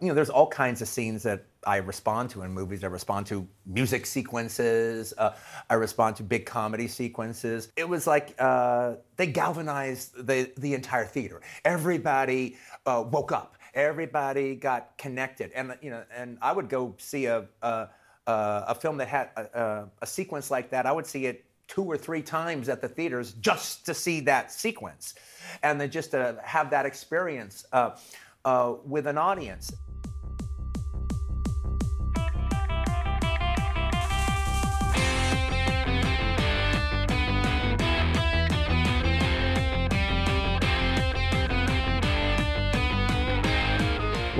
you know, there's all kinds of scenes that I respond to in movies. I respond to music sequences. Uh, I respond to big comedy sequences. It was like uh, they galvanized the the entire theater. Everybody uh, woke up. Everybody got connected. And you know, and I would go see a a, a film that had a, a sequence like that. I would see it two or three times at the theaters just to see that sequence, and then just to have that experience. Uh, uh, with an audience.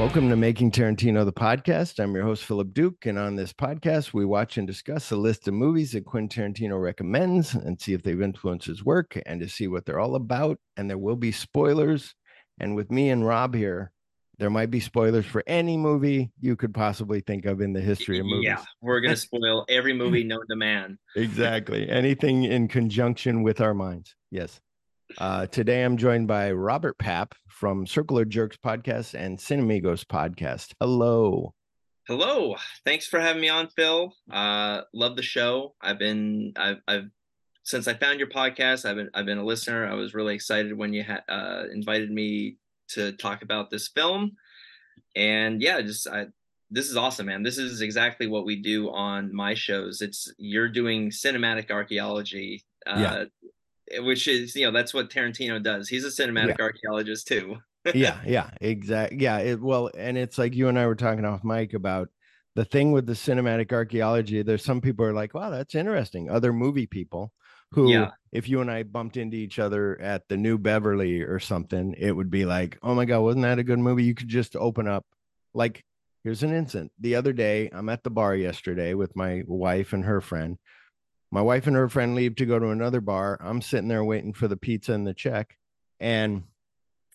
Welcome to Making Tarantino, the podcast. I'm your host, Phillip Duke. And on this podcast, we watch and discuss a list of movies that Quentin Tarantino recommends and see if they've influenced his work and to see what they're all about. And there will be spoilers. And with me and Rob here, there might be spoilers for any movie you could possibly think of in the history of movies. Yeah, we're going to spoil every movie known to man. exactly. Anything in conjunction with our minds. Yes. Uh, today I'm joined by Robert Papp from Circle of Jerks podcast and Cinemigos podcast. Hello. Hello. Thanks for having me on, Phil. Uh, love the show. I've been I've, I've since I found your podcast. I've been I've been a listener. I was really excited when you had uh, invited me to talk about this film. And yeah, just I this is awesome, man. This is exactly what we do on my shows. It's you're doing cinematic archaeology, uh, yeah. Eh, which is you know that's what Tarantino does. He's a cinematic yeah. archaeologist too. yeah, yeah, exactly. Yeah, it, well, and it's like you and I were talking off mic about the thing with the cinematic archaeology. There's some people are like, "Wow, that's interesting." Other movie people who yeah. if you and I bumped into each other at the new Beverly or something, it would be like, oh my God, wasn't that a good movie? You could just open up. Like, here's an instant. The other day, I'm at the bar yesterday with my wife and her friend. My wife and her friend leave to go to another bar. I'm sitting there waiting for the pizza and the check. And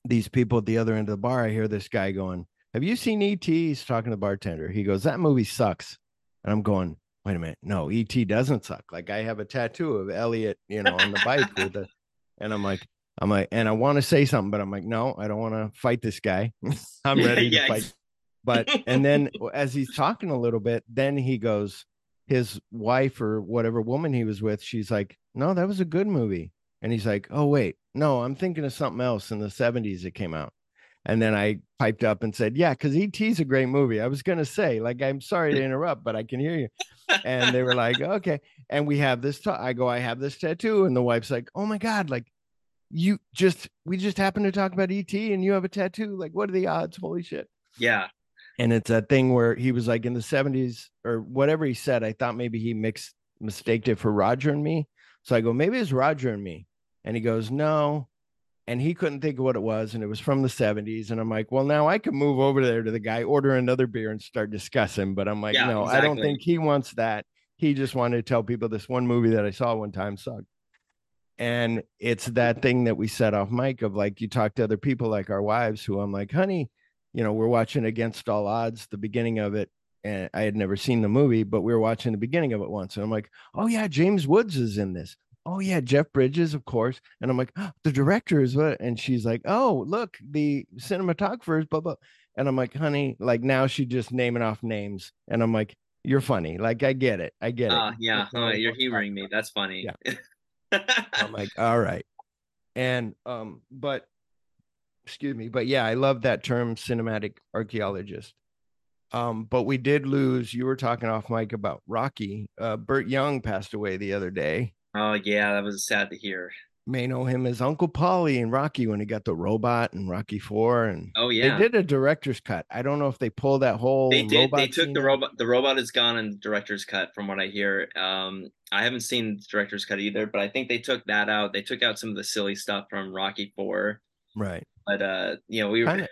these people at the other end of the bar, I hear this guy going, Have you seen E.T.? He's talking to the bartender. He goes, That movie sucks. And I'm going, wait a minute, no, ET doesn't suck. Like I have a tattoo of Elliot, you know, on the bike with the, and I'm like, I'm like, and I want to say something, but I'm like, no, I don't want to fight this guy. I'm ready to fight. But and then as he's talking a little bit, then he goes, his wife or whatever woman he was with, she's like, no, that was a good movie. And he's like, oh wait, no, I'm thinking of something else in the 70s that came out. And then I piped up and said, Yeah, because ET's a great movie. I was going to say, like, I'm sorry to interrupt, but I can hear you. And they were like, Okay. And we have this. Ta- I go, I have this tattoo. And the wife's like, Oh my God, like, you just, we just happened to talk about ET and you have a tattoo. Like, what are the odds? Holy shit. Yeah. And it's a thing where he was like in the 70s or whatever he said. I thought maybe he mixed, mistaked it for Roger and me. So I go, Maybe it's Roger and me. And he goes, No, and he couldn't think of what it was and it was from the 70s and i'm like well now i can move over there to the guy order another beer and start discussing but i'm like yeah, no exactly. i don't think he wants that he just wanted to tell people this one movie that i saw one time sucked and it's that thing that we set off mic of like you talk to other people like our wives who i'm like honey you know we're watching against all odds the beginning of it and i had never seen the movie but we were watching the beginning of it once and i'm like oh yeah james woods is in this oh yeah, Jeff Bridges, of course. And I'm like, oh, the director is what? And she's like, oh, look, the cinematographer is blah blah. And I'm like, honey, like now she just naming off names. And I'm like, you're funny. Like I get it. I get uh, it. Yeah, uh, you're humoring me. That's funny. Yeah. I'm like, all right. And um, but excuse me, but yeah, I love that term cinematic archaeologist. Um, but we did lose. You were talking off mic about Rocky. Uh, Burt Young passed away the other day. Oh yeah, that was sad to hear. May know him as Uncle Paulie and Rocky when he got the robot and Rocky Four and oh yeah, they did a director's cut. I don't know if they pulled that whole. They did. They took the robot. The robot is gone in director's cut, from what I hear. Um, I haven't seen the director's cut either, but I think they took that out. They took out some of the silly stuff from Rocky Four. Right. But uh, you know, we kind of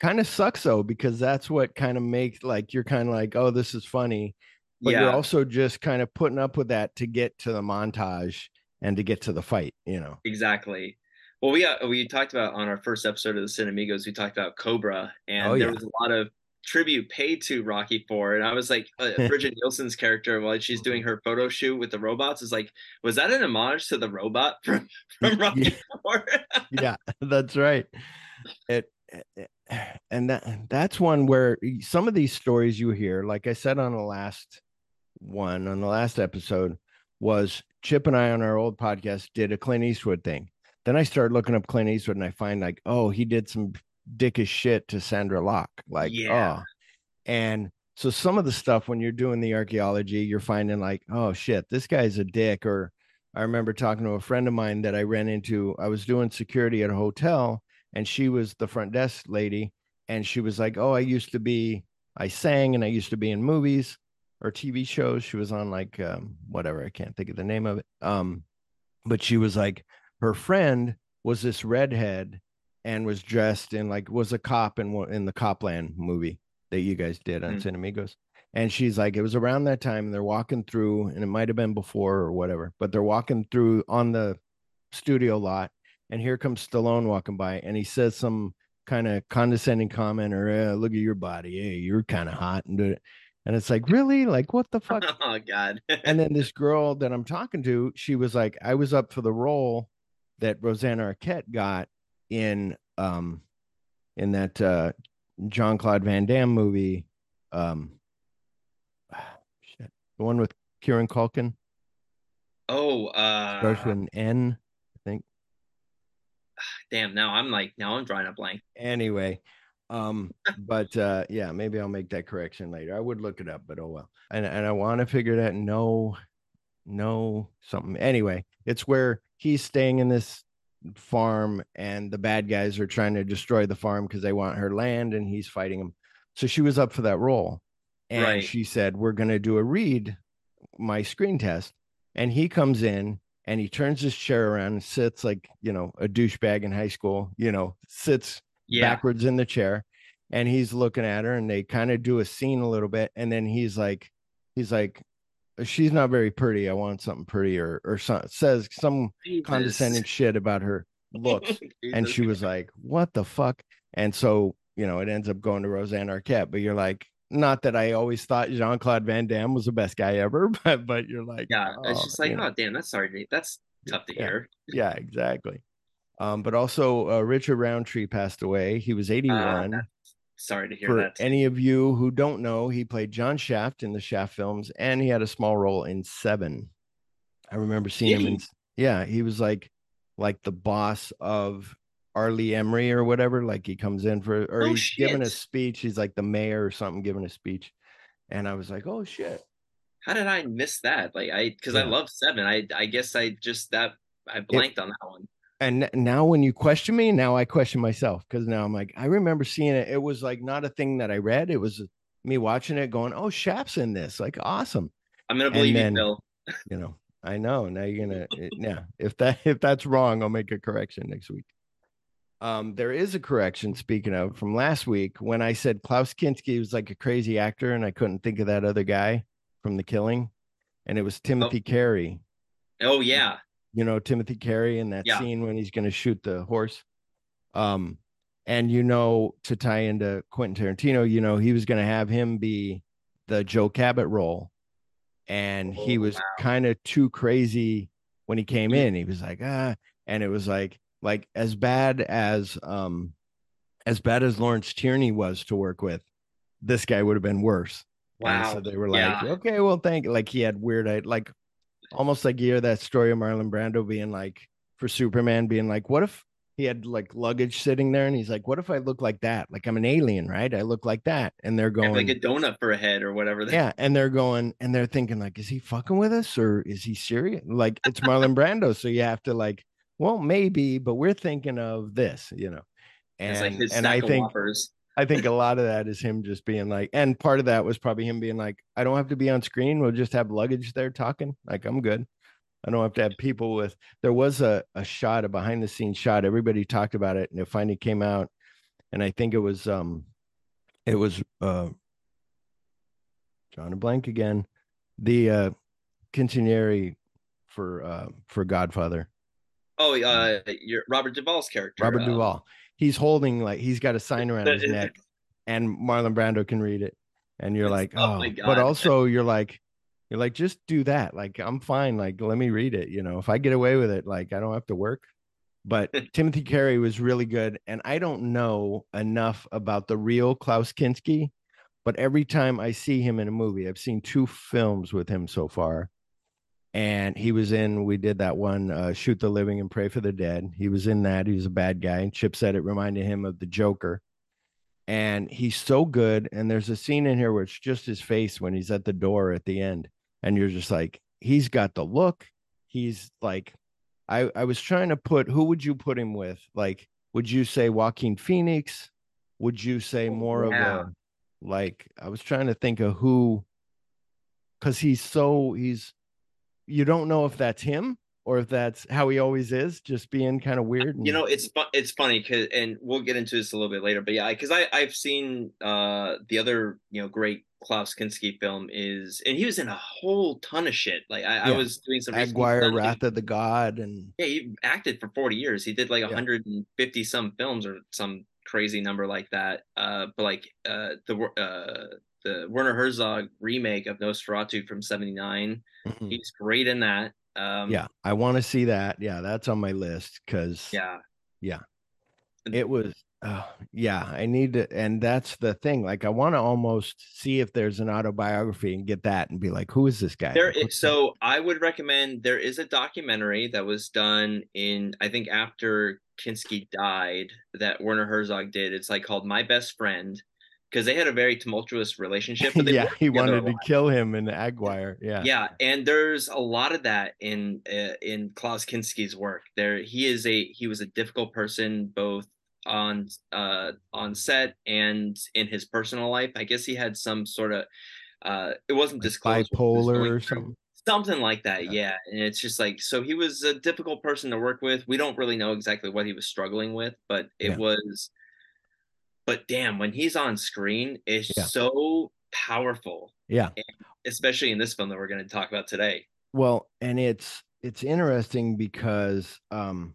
kind of sucks though because that's what kind of makes like you're kind of like, oh, this is funny but yeah. you're also just kind of putting up with that to get to the montage and to get to the fight you know exactly well we uh, we talked about on our first episode of the cinemigos we talked about cobra and oh, there yeah. was a lot of tribute paid to rocky four and i was like uh, brigitte nielsen's character while she's doing her photo shoot with the robots is like was that an homage to the robot from, from rocky yeah. four yeah that's right it, it and that that's one where some of these stories you hear, like I said on the last one, on the last episode, was Chip and I on our old podcast did a Clint Eastwood thing. Then I started looking up Clint Eastwood and I find like, oh, he did some dickish shit to Sondra Locke. Like, yeah. oh. And so some of the stuff when you're doing the archaeology, you're finding like, oh shit, this guy's a dick. Or I remember talking to a friend of mine that I ran into. I was doing security at a hotel and she was the front desk lady. And she was like, Oh, I used to be, I sang and I used to be in movies or TV shows. She was on like um, whatever, I can't think of the name of it. Um, but she was like, her friend was this redhead and was dressed in like was a cop in in the Copland movie that you guys did on mm. Cinemigos. And she's like, it was around that time, and they're walking through, and it might have been before or whatever, but they're walking through on the studio lot, and here comes Stallone walking by, and he says some kind of condescending comment or eh, look at your body, hey, you're kind of hot, and and it's like, really? Like, what the fuck? Oh God. and then this girl that I'm talking to, she was like, I was up for the role that Rosanna Arquette got in um in that uh Jean Claude Van Damme movie. Um shit. The one with Kieran Culkin. Oh, uh starts with an N, I think. Damn, now I'm like now I'm drawing a blank. Anyway, um, but uh, yeah, maybe I'll make that correction later. I would look it up, but oh well. And and I want to figure that no, no something. Anyway, it's where he's staying in this farm, and the bad guys are trying to destroy the farm because they want her land, and he's fighting them. So she was up for that role, and right. she said, "We're gonna do a read, my screen test." And he comes in and he turns his chair around and sits like you know a douchebag in high school. You know, sits yeah. backwards in the chair and he's looking at her and they kind of do a scene a little bit and then he's like he's like she's not very pretty i want something pretty or some, says some Jesus. condescending shit about her looks and she was like what the fuck and so you know it ends up going to rosanna arquette but you're like not that i always thought jean-claude van damme was the best guy ever but but you're like yeah oh, it's just like oh damn that's sorry that's tough to yeah. hear yeah exactly um, but also, uh, Richard Roundtree passed away. He was 81. Uh, sorry to hear For that. any of you who don't know, he played John Shaft in the Shaft films, and he had a small role in Seven. I remember seeing him in. Yeah, he was like, like the boss of R. Ermey or whatever. Like he comes in for, or oh, he's shit. giving a speech. He's like the mayor or something, giving a speech, and I was like, oh shit. How did I miss that? Like I, because yeah. I love Seven. I, I guess I just that I blanked it, on that one and now when you question me now i question myself because now i'm like i remember seeing it it was like not a thing that i read it was me watching it going oh Shaft's in this like awesome i'm gonna believe then, you Bill. you know i know now you're gonna yeah if that if that's wrong i'll make a correction next week um there is a correction speaking of from last week when i said klaus kinski was like a crazy actor and i couldn't think of that other guy from the killing and it was timothy oh. carey oh yeah you know Timothy Carey in that yeah. scene when he's going to shoot the horse. Um, and you know to tie into Quentin Tarantino, you know he was going to have him be the Joe Cabot role, and oh, he was wow. kind of too crazy when he came in. He was like ah, and it was like like as bad as um as bad as Lawrence Tierney was to work with, this guy would have been worse. Wow. And so they were like, yeah. okay, well, thank you. Like he had weird, like almost like you hear that story of Marlon Brando being like for Superman being like, what if he had like luggage sitting there and he's like, what if I look like that? Like I'm an alien, right? I look like that. And they're going like a donut for a head or whatever. They- yeah. And they're going and they're thinking like, is he fucking with us or is he serious? Like it's Marlon Brando. So you have to like, well, maybe, but we're thinking of this, you know. And, like and I think whoppers. I think a lot of that is him just being like, and part of that was probably him being like, I don't have to be on screen. We'll just have luggage there talking. Like, I'm good. I don't have to have people with. There was a, a shot, a behind the scenes shot. Everybody talked about it, and it finally came out. And I think it was, um, it was, uh, John a blank again, the uh, continuary for uh for Godfather. Oh, uh, your Robert Duvall's character. Robert uh, Duvall he's holding like he's got a sign around his neck, and Marlon Brando can read it, and you're like, oh, oh but also you're like, you're like, just do that. Like I'm fine. Like let me read it. You know, if I get away with it, like I don't have to work. but Timothy Carey was really good. And I don't know enough about the real Klaus Kinski, but every time I see him in a movie, I've seen two films with him so far. And he was in, we did that one, uh, Shoot the Living and Pray for the Dead. He was in that. He was a bad guy. And Chip said it reminded him of the Joker. And he's so good. And there's a scene in here where it's just his face when he's at the door at the end. And you're just like, he's got the look. He's like I I was trying to put who would you put him with? Like, would you say Joaquin Phoenix? Would you say oh, more yeah. of a like? I was trying to think of who, because he's so he's. You don't know if that's him or if that's how he always is, just being kind of weird. And... You know, it's it's funny because, and we'll get into this a little bit later, but yeah, because I I've seen uh the other you know great Klaus Kinski film is, and he was in a whole ton of shit. Like I, yeah. I was doing some Aguirre, Wrath of the God, and yeah, he acted for forty years. He did like 150 yeah. some films or some crazy number like that. Uh, but like uh, the uh, the Werner Herzog remake of Nosferatu from '79, mm-hmm. he's great in that. Um, yeah, I want to see that. Yeah, that's on my list because yeah, yeah, it was Oh, yeah, I need to, and that's the thing. Like, I want to almost see if there's an autobiography and get that and be like, who is this guy? There is, so I would recommend there is a documentary that was done in, I think, after Kinski died that Werner Herzog did. It's like called My Best Friend because they had a very tumultuous relationship. Yeah, he wanted to kill him in Aguirre. Yeah, yeah, and there's a lot of that in uh, in Klaus Kinski's work. There, he is a he was a difficult person, both on uh on set and in his personal life. I guess he had some sort of uh it wasn't disclosed bipolar or something. Something like that, yeah. yeah. And it's just like so he was a difficult person to work with. We don't really know exactly what he was struggling with, but it yeah. was but damn, when he's on screen, it's yeah. so powerful. Yeah. especially in this film that we're going to talk about today. Well, and it's it's interesting because um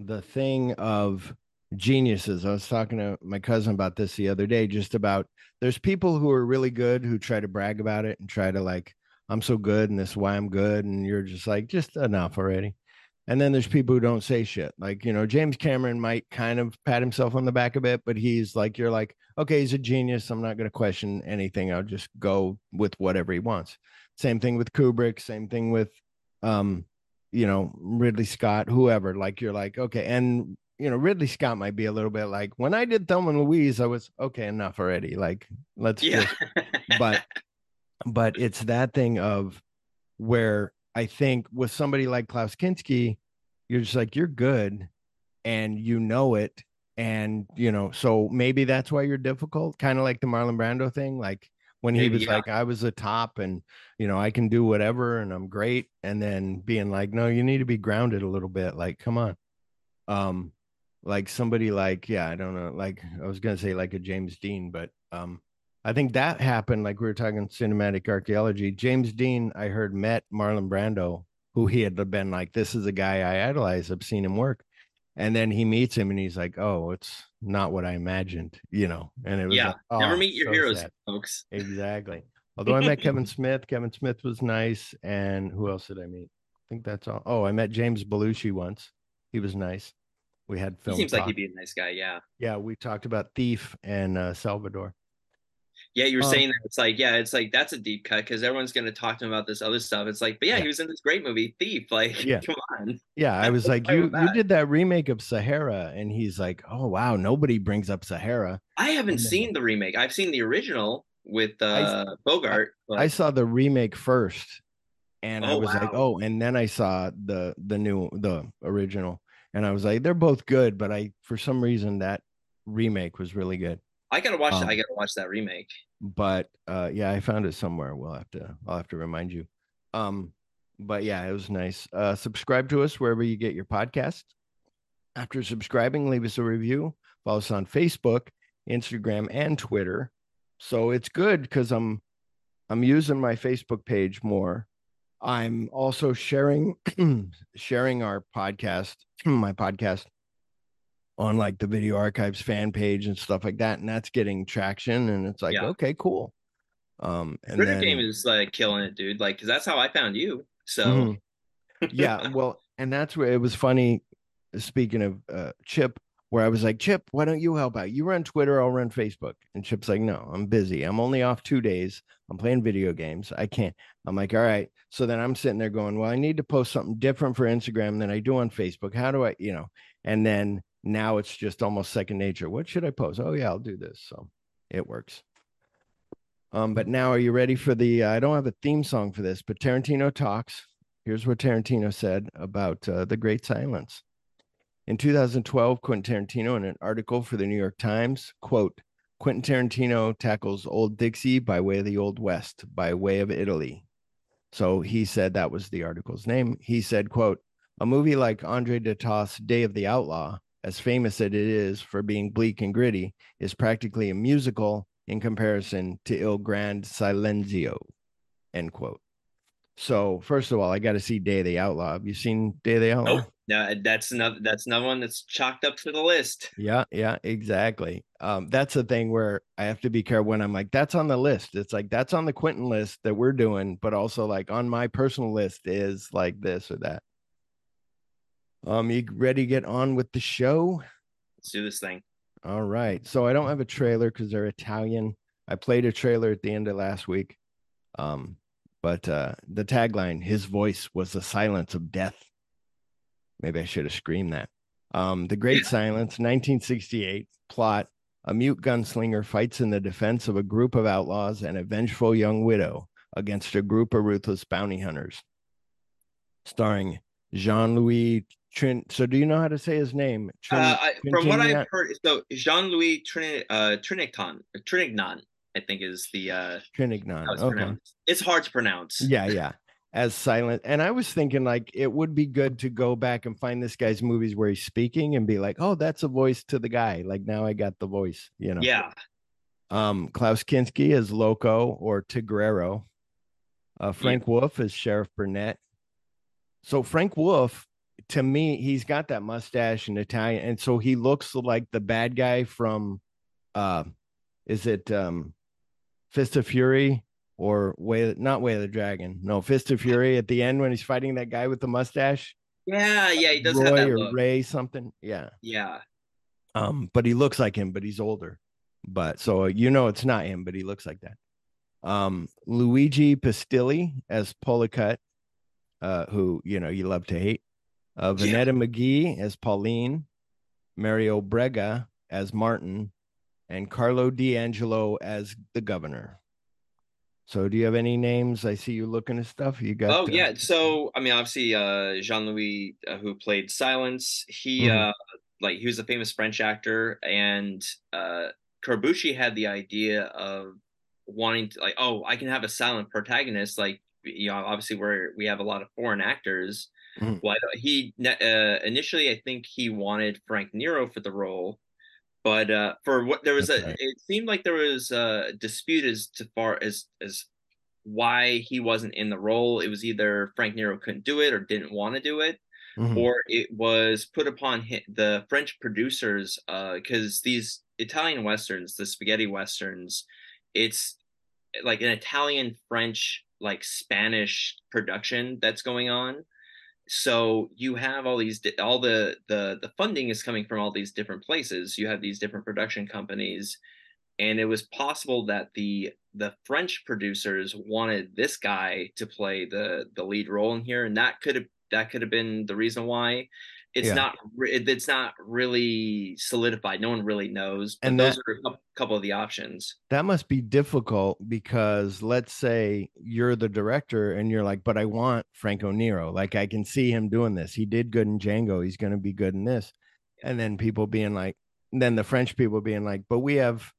the thing of geniuses. I was talking to my cousin about this the other day, just about there's people who are really good who try to brag about it and try to like, I'm so good and this is why I'm good. And you're just like, just enough already. And then there's people who don't say shit. Like, you know, James Cameron might kind of pat himself on the back a bit, but he's like, you're like, okay, he's a genius. I'm not going to question anything. I'll just go with whatever he wants. Same thing with Kubrick. Same thing with, um, you know, Ridley Scott, whoever. Like, you're like, okay. And you know, Ridley Scott might be a little bit like when I did Thelma and Louise, I was okay enough already. Like, let's yeah. just, but, but it's that thing of where I think with somebody like Klaus Kinski, you're just like, you're good and you know it. And, you know, so maybe that's why you're difficult, kind of like the Marlon Brando thing. Like when he was yeah. like, I was the top and, you know, I can do whatever and I'm great. And then being like, no, you need to be grounded a little bit. Like, come on. Um, like somebody like yeah i don't know like i was gonna say like a james dean but um i think that happened like we were talking cinematic archaeology james dean i heard met marlon brando who he had been like this is a guy i idolize i've seen him work and then he meets him and he's like oh it's not what i imagined you know and it was yeah like, oh, never meet your so heroes sad. folks exactly although i met kevin smith kevin smith was nice and who else did i meet i think that's all oh i met james belushi once he was nice we had film. He seems talk. like he'd be a nice guy. Yeah. Yeah, we talked about Thief and uh, Salvador. Yeah, you were um, saying that it's like, yeah, it's like that's a deep cut because everyone's going to talk to him about this other stuff. It's like, but yeah, yeah, he was in this great movie, Thief. Like, yeah. come on. Yeah, I was like, you you did that remake of Sahara, and he's like, oh wow, nobody brings up Sahara. I haven't then, seen the remake. I've seen the original with uh, I, Bogart. But... I saw the remake first, and oh, I was wow. like, oh, and then I saw the the new the original and I was like, they're both good, but I for some reason that remake was really good. I gotta watch um, that. I gotta watch that remake. But uh, yeah, I found it somewhere. We'll have to. I'll have to remind you. Um, but yeah, it was nice. Uh, subscribe to us wherever you get your podcast. After subscribing, leave us a review. Follow us on Facebook, Instagram, and Twitter. So it's good because I'm I'm using my Facebook page more I'm also sharing sharing our podcast, my podcast on like the video archives fan page and stuff like that. And that's getting traction. And it's like, yeah. okay, cool. Um and Twitter then, game is like killing it, dude. Like, cause that's how I found you. So mm-hmm. yeah, well, and that's where it was funny. speaking of uh, Chip, where I was like, Chip, why don't you help out? You run Twitter, I'll run Facebook. And Chip's like, no, I'm busy. I'm only off two days. I'm playing video games. I can't. I'm like, all right. So then I'm sitting there going, well, I need to post something different for Instagram than I do on Facebook. How do I, you know? And then now it's just almost second nature. What should I post? Oh, yeah, I'll do this. So it works. Um, but now are you ready for the? Uh, I don't have a theme song for this, but Tarantino talks. Here's what Tarantino said about uh, the Great Silence. In 2012, Quentin Tarantino, in an article for the New York Times, quote, Quentin Tarantino tackles Old Dixie by way of the Old West, by way of Italy. So he said that was the article's name. He said, quote, a movie like Andre De Toth's Day of the Outlaw, as famous as it is for being bleak and gritty, is practically a musical in comparison to Il Grande Silenzio, end quote. So first of all, I got to see Day of the Outlaw. Have you seen Day of the Outlaw? Nope. No, that's another that's another one that's chalked up to the list. Yeah, yeah, exactly. Um, that's the thing where I have to be careful when I'm like, that's on the list. It's like that's on the Quentin list that we're doing, but also like on my personal list is like this or that. Um, you ready to get on with the show? Let's do this thing. All right. So I don't have a trailer because they're Italian. I played a trailer at the end of last week. Um, but uh, the tagline, his voice was the silence of death. Maybe I should have screamed that. Um, the Great yeah. Silence, 1968 plot. A mute gunslinger fights in the defense of a group of outlaws and a vengeful young widow against a group of ruthless bounty hunters. Starring Jean Louis Trin. So, do you know how to say his name? Trin- uh, I, from what I've heard, so Jean Louis Trin- uh, Trinignan, Trinignan I think is the uh Trinignan. Okay. Pronounced. It's hard to pronounce. Yeah, yeah. As silent. And I was thinking like it would be good to go back and find this guy's movies where he's speaking and be like, oh, that's a voice to the guy. Like now I got the voice, you know. Yeah. Um, Klaus Kinski as Loco or Tigrero. Uh, Frank yeah. Wolff as Sheriff Burnett. So Frank Wolff, to me, he's got that mustache and Italian, and so he looks like the bad guy from uh is it um Fist of Fury or Way not Way of the Dragon. No, Fist of Fury at the end when he's fighting that guy with the mustache. Yeah, yeah, he does Roy have that or look. Ray something. Yeah. Yeah. Um, but he looks like him, but he's older. But so you know it's not him, but he looks like that. Um, Luigi Pistilli as Policut, uh, who you know you love to hate. Uh, Vonetta yeah. McGee as Pauline, Mario Brega as Martin, and Carlo D'Angelo as the governor. So, do you have any names? I see you looking at stuff. You got? Oh uh, yeah. So, I mean, obviously, uh, Jean Louis, uh, who played Silence, he mm-hmm. uh, like he was a famous French actor, and uh, Corbucci had the idea of wanting to like, oh, I can have a silent protagonist. Like, you know, obviously, where we have a lot of foreign actors. Mm-hmm. Well, he uh, initially, I think he wanted Frank Nero for the role, but uh, for what there was a, it seemed like there was a dispute as to far as as why he wasn't in the role. It was either Frank Nero couldn't do it or didn't want to do it, mm-hmm. or it was put upon him, the French producers because uh, these Italian westerns, the spaghetti westerns, it's like an Italian French like Spanish production that's going on so you have all these all the the the funding is coming from all these different places. You have these different production companies and it was possible that the the french producers wanted this guy to play the the lead role in here and that could have that could have been the reason why it's yeah. not it's not really solidified no one really knows and those are a couple of the options. That must be difficult because let's say you're the director and you're like but i want franco nero like i can see him doing this. He did good in django. He's going to be good in this. And then people being like then the french people being like but we have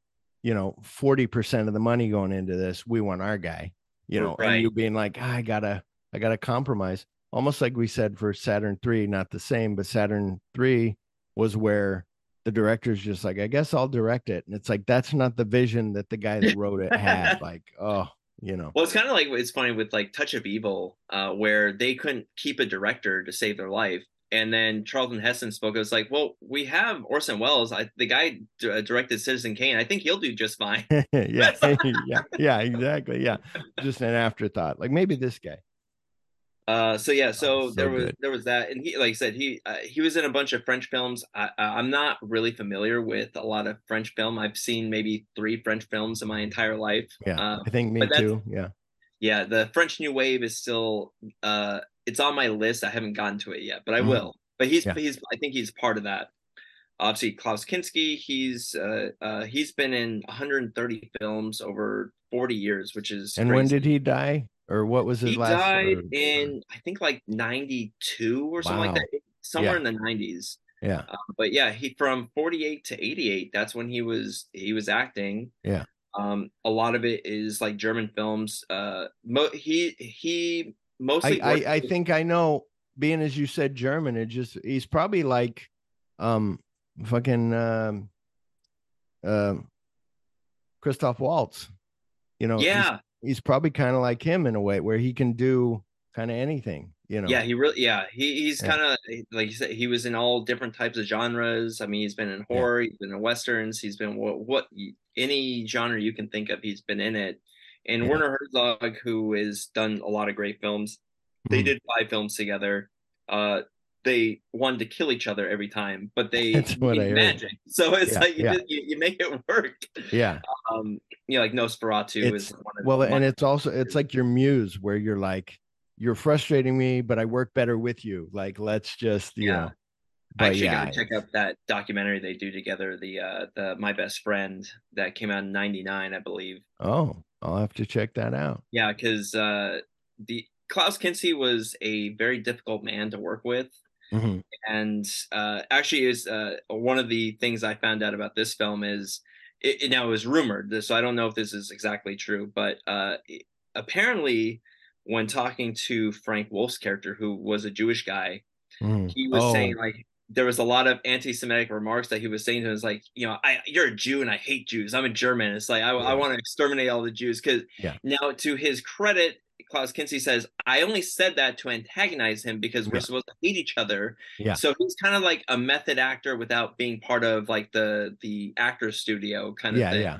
you know 40% of the money going into this. We want our guy. You know right. and you being like ah, i gotta i gotta compromise almost like we said for Saturn 3, not the same, but Saturn 3 was where the director's just like, I guess I'll direct it. And it's like, that's not the vision that the guy that wrote it had. like, oh, you know. Well, it's kind of like it's funny with like Touch of Evil, uh, where they couldn't keep a director to save their life. And then Charlton Heston spoke. It was like, well, we have Orson Welles. I, the guy d- uh, directed Citizen Kane. I think he'll do just fine. yeah, yeah, yeah, exactly. Yeah, just an afterthought. Like maybe this guy. Uh, so yeah, so, oh, so there was good. there was that, and he, like I said, he uh, he was in a bunch of French films. I, I'm not really familiar with a lot of French film. I've seen maybe three French films in my entire life. Yeah, uh, I think me too. Yeah, yeah. The French New Wave is still uh, it's on my list. I haven't gotten to it yet, but I mm. will. But he's yeah. he's I think he's part of that. Obviously, Klaus Kinski. He's uh, uh, he's been in 130 films over 40 years, which is and crazy. when did he die? Or what was his he last? He died or, in I think like '92 or something like that, somewhere yeah. in the '90s. Yeah. Uh, but yeah, he from 48 to 88. That's when he was he was acting. Yeah. Um, a lot of it is like German films. Uh, mo- he he mostly. I I, I think I know. Being as you said German, it just he's probably like, um, fucking um, uh, Christoph Waltz. You know. Yeah he's probably kind of like him in a way where he can do kind of anything you know yeah he really yeah he, he's yeah. kind of like you said he was in all different types of genres i mean he's been in horror yeah. he's been in westerns he's been what, what any genre you can think of he's been in it and yeah. werner herzog who has done a lot of great films they mm. did five films together uh they wanted to kill each other every time, but they made magic. So it's yeah, like you, yeah. you, you, make it work. Yeah. Um, you know, like Nosferatu it's, is well, and it's also it's like your muse where you're like, you're frustrating me, but I work better with you. Like, let's just you yeah. know. But I actually yeah, gotta check out that documentary they do together, the uh the My Best Friend that came out in '99, I believe. Oh, I'll have to check that out. Yeah, because uh the Klaus Kinski was a very difficult man to work with. Mm-hmm. And uh, actually, is uh, one of the things I found out about this film is it, it, now it was rumored. So I don't know if this is exactly true, but uh, apparently, when talking to Frank Wolff's character, who was a Jewish guy, mm. he was oh. saying like there was a lot of anti-Semitic remarks that he was saying to him. It's like, you know, I you're a Jew and I hate Jews. I'm a German. It's like I, yeah. I want to exterminate all the Jews because yeah. now, to his credit, Klaus Kinski says, I only said that to antagonize him because we're yeah. supposed to hate each other. Yeah. So he's kind of like a method actor without being part of like the the actor studio kind of yeah, thing. Yeah.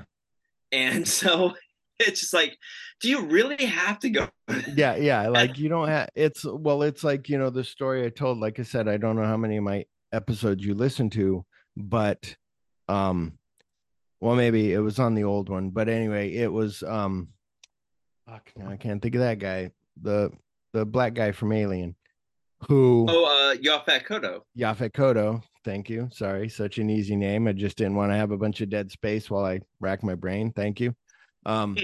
And so it's just like, do you really have to go? yeah, yeah. Like you don't have it's well, it's like, you know, the story I told, like I said, I don't know how many of my episodes you listen to, but um well maybe it was on the old one, but anyway, it was um fuck, now I can't think of that guy. The the black guy from Alien, who oh uh Yaphet Kotto. Yaphet Kotto. Thank you. Sorry, such an easy name. I just didn't want to have a bunch of dead space while I rack my brain. Thank you. Um,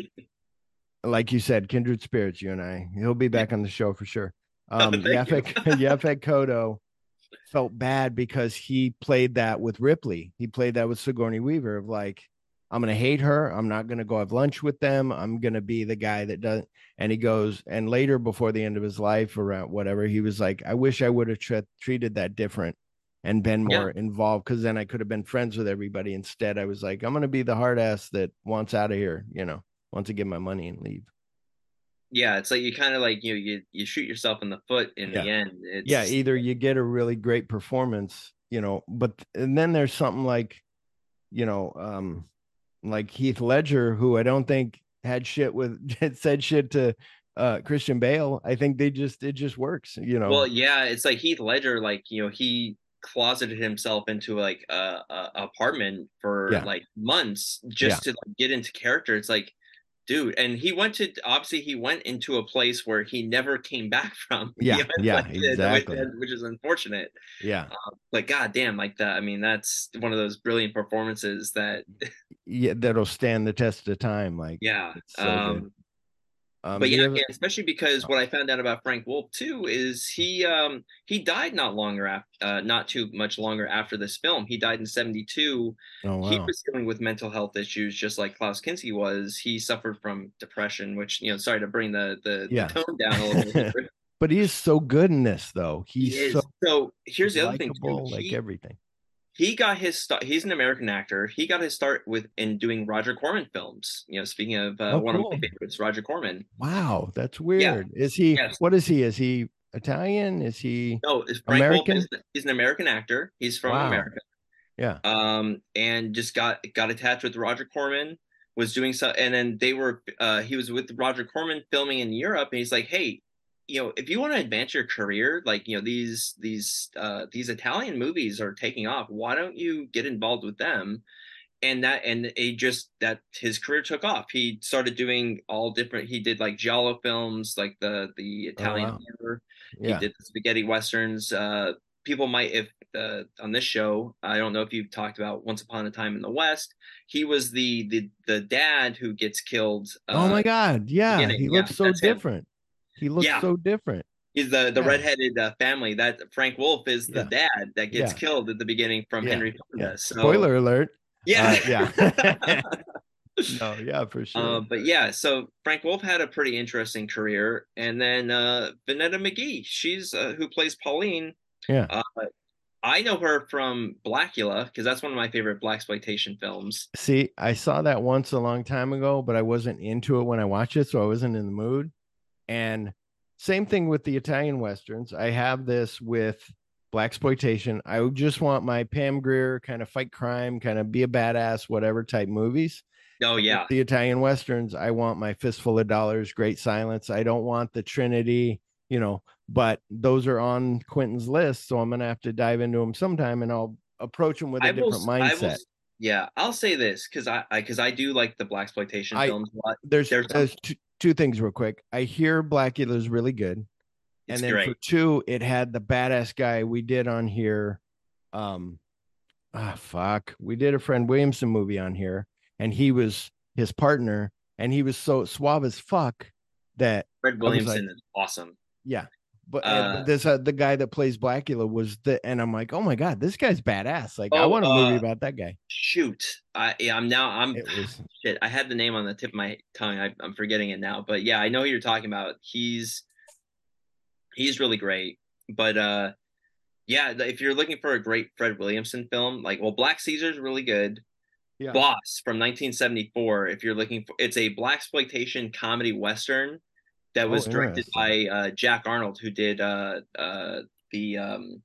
like you said, kindred spirits. You and I. He'll be back on the show for sure. Um, Yaphet Yaphet Kotto felt bad because he played that with Ripley. He played that with Sigourney Weaver of like I'm going to hate her. I'm not going to go have lunch with them. I'm going to be the guy that does. And he goes, and later before the end of his life, around whatever, he was like, I wish I would have tre- treated that different and been more yeah. involved because then I could have been friends with everybody. Instead, I was like, I'm going to be the hard ass that wants out of here, you know, wants to get my money and leave. Yeah, it's like you kind of like you know, you you shoot yourself in the foot in yeah. the end. It's... Yeah, either you get a really great performance, you know, but and then there's something like, you know, um, like Heath Ledger, who I don't think had shit with said shit to uh Christian Bale. I think they just it just works, you know. Well, yeah, it's like Heath Ledger, like you know, he closeted himself into like a, a apartment for yeah. like months just yeah. to like, get into character. It's like dude and he went to obviously he went into a place where he never came back from yeah yeah like, exactly. which, which, is unfortunate. Yeah. Um, like god damn like that i mean that's one of those brilliant performances that yeah that'll stand the test of time like yeah so um um, but yeah, yeah, especially because what I found out about Frank Wolff too is he um, he died not longer after uh, not too much longer after this film. He died in '72. Oh, wow. He was dealing with mental health issues just like Klaus Kinski was. He suffered from depression, which you know, sorry to bring the the, yeah. the tone down a little bit. but he is so good in this, though. He's he so, so, here's the other thing, too. like he, everything he got his start. He's an American actor. He got his start with in doing Roger Corman films. You know, speaking of uh, oh, one cool. of my favorites, Roger Corman. Wow, that's weird. Yeah. Is he? Yes. What is he? Is he Italian? Is he? No, American. Is, he's an American actor. He's from wow. America. Yeah. Um, and just got got attached with Roger Corman. Was doing so, and then they were. Uh, he was with Roger Corman filming in Europe, and he's like, "Hey, you know, if you want to advance your career, like you know, these these uh, these Italian movies are taking off. Why don't you get involved with them? And that and it just that his career took off. He started doing all different. He did like giallo films, like the the Italian oh, wow. Yeah. He did the spaghetti westerns. Uh, people might if uh, on this show i don't know if you've talked about once upon a time in the west he was the the the dad who gets killed uh, oh my god yeah he looks so different him. He looks yeah. so different he's the the yeah. redheaded uh, family that frank Wolff is the dad that gets killed at the beginning from henry fonda so, spoiler alert yeah uh, yeah no, yeah, for sure. Uh, but yeah, so Frank Wolff had a pretty interesting career, and then uh, Vonetta McGee, she's uh, who plays Pauline. Yeah. Uh, I know her from Blacula because that's one of my favorite black exploitation films. See, I saw that once a long time ago, but I wasn't into it when I watched it, so I wasn't in the mood. And same thing with the Italian westerns. I have this with black exploitation. I just want my Pam Grier kind of fight crime, kind of be a badass, whatever type movies. Oh yeah. With the Italian westerns, I want my fistful of dollars, great silence. I don't want the Trinity, you know, but those are on Quentin's list, so I'm gonna have to dive into them sometime, and I'll approach them with a I different will, mindset. Yeah, I'll say this because I because I, I, do like the black exploitation films a lot. There's there's, there's two, two, things real quick. I hear Blacula is really good, it's and then great. for two, it had the badass guy we did on here. Um, ah, fuck, we did a Fred Williamson movie on here, and he was his partner, and he was so suave as fuck that Fred Williamson like, is awesome. Yeah, but uh, this uh, the guy that plays Blacula was the and I'm like, oh my god, this guy's badass. Like, oh, I want a movie uh, about that guy. Shoot, I yeah, I'm now I'm was, shit. I had the name on the tip of my tongue. I, am forgetting it now, but yeah, I know who you're talking about. He's he's really great, but uh, yeah, if you're looking for a great Fred Williamson film, like well, Black Caesar's really good. Yeah. Boss from 1974. If you're looking for, it's a black exploitation comedy western that was oh, directed by uh, Jack Arnold, who did uh, uh, the um,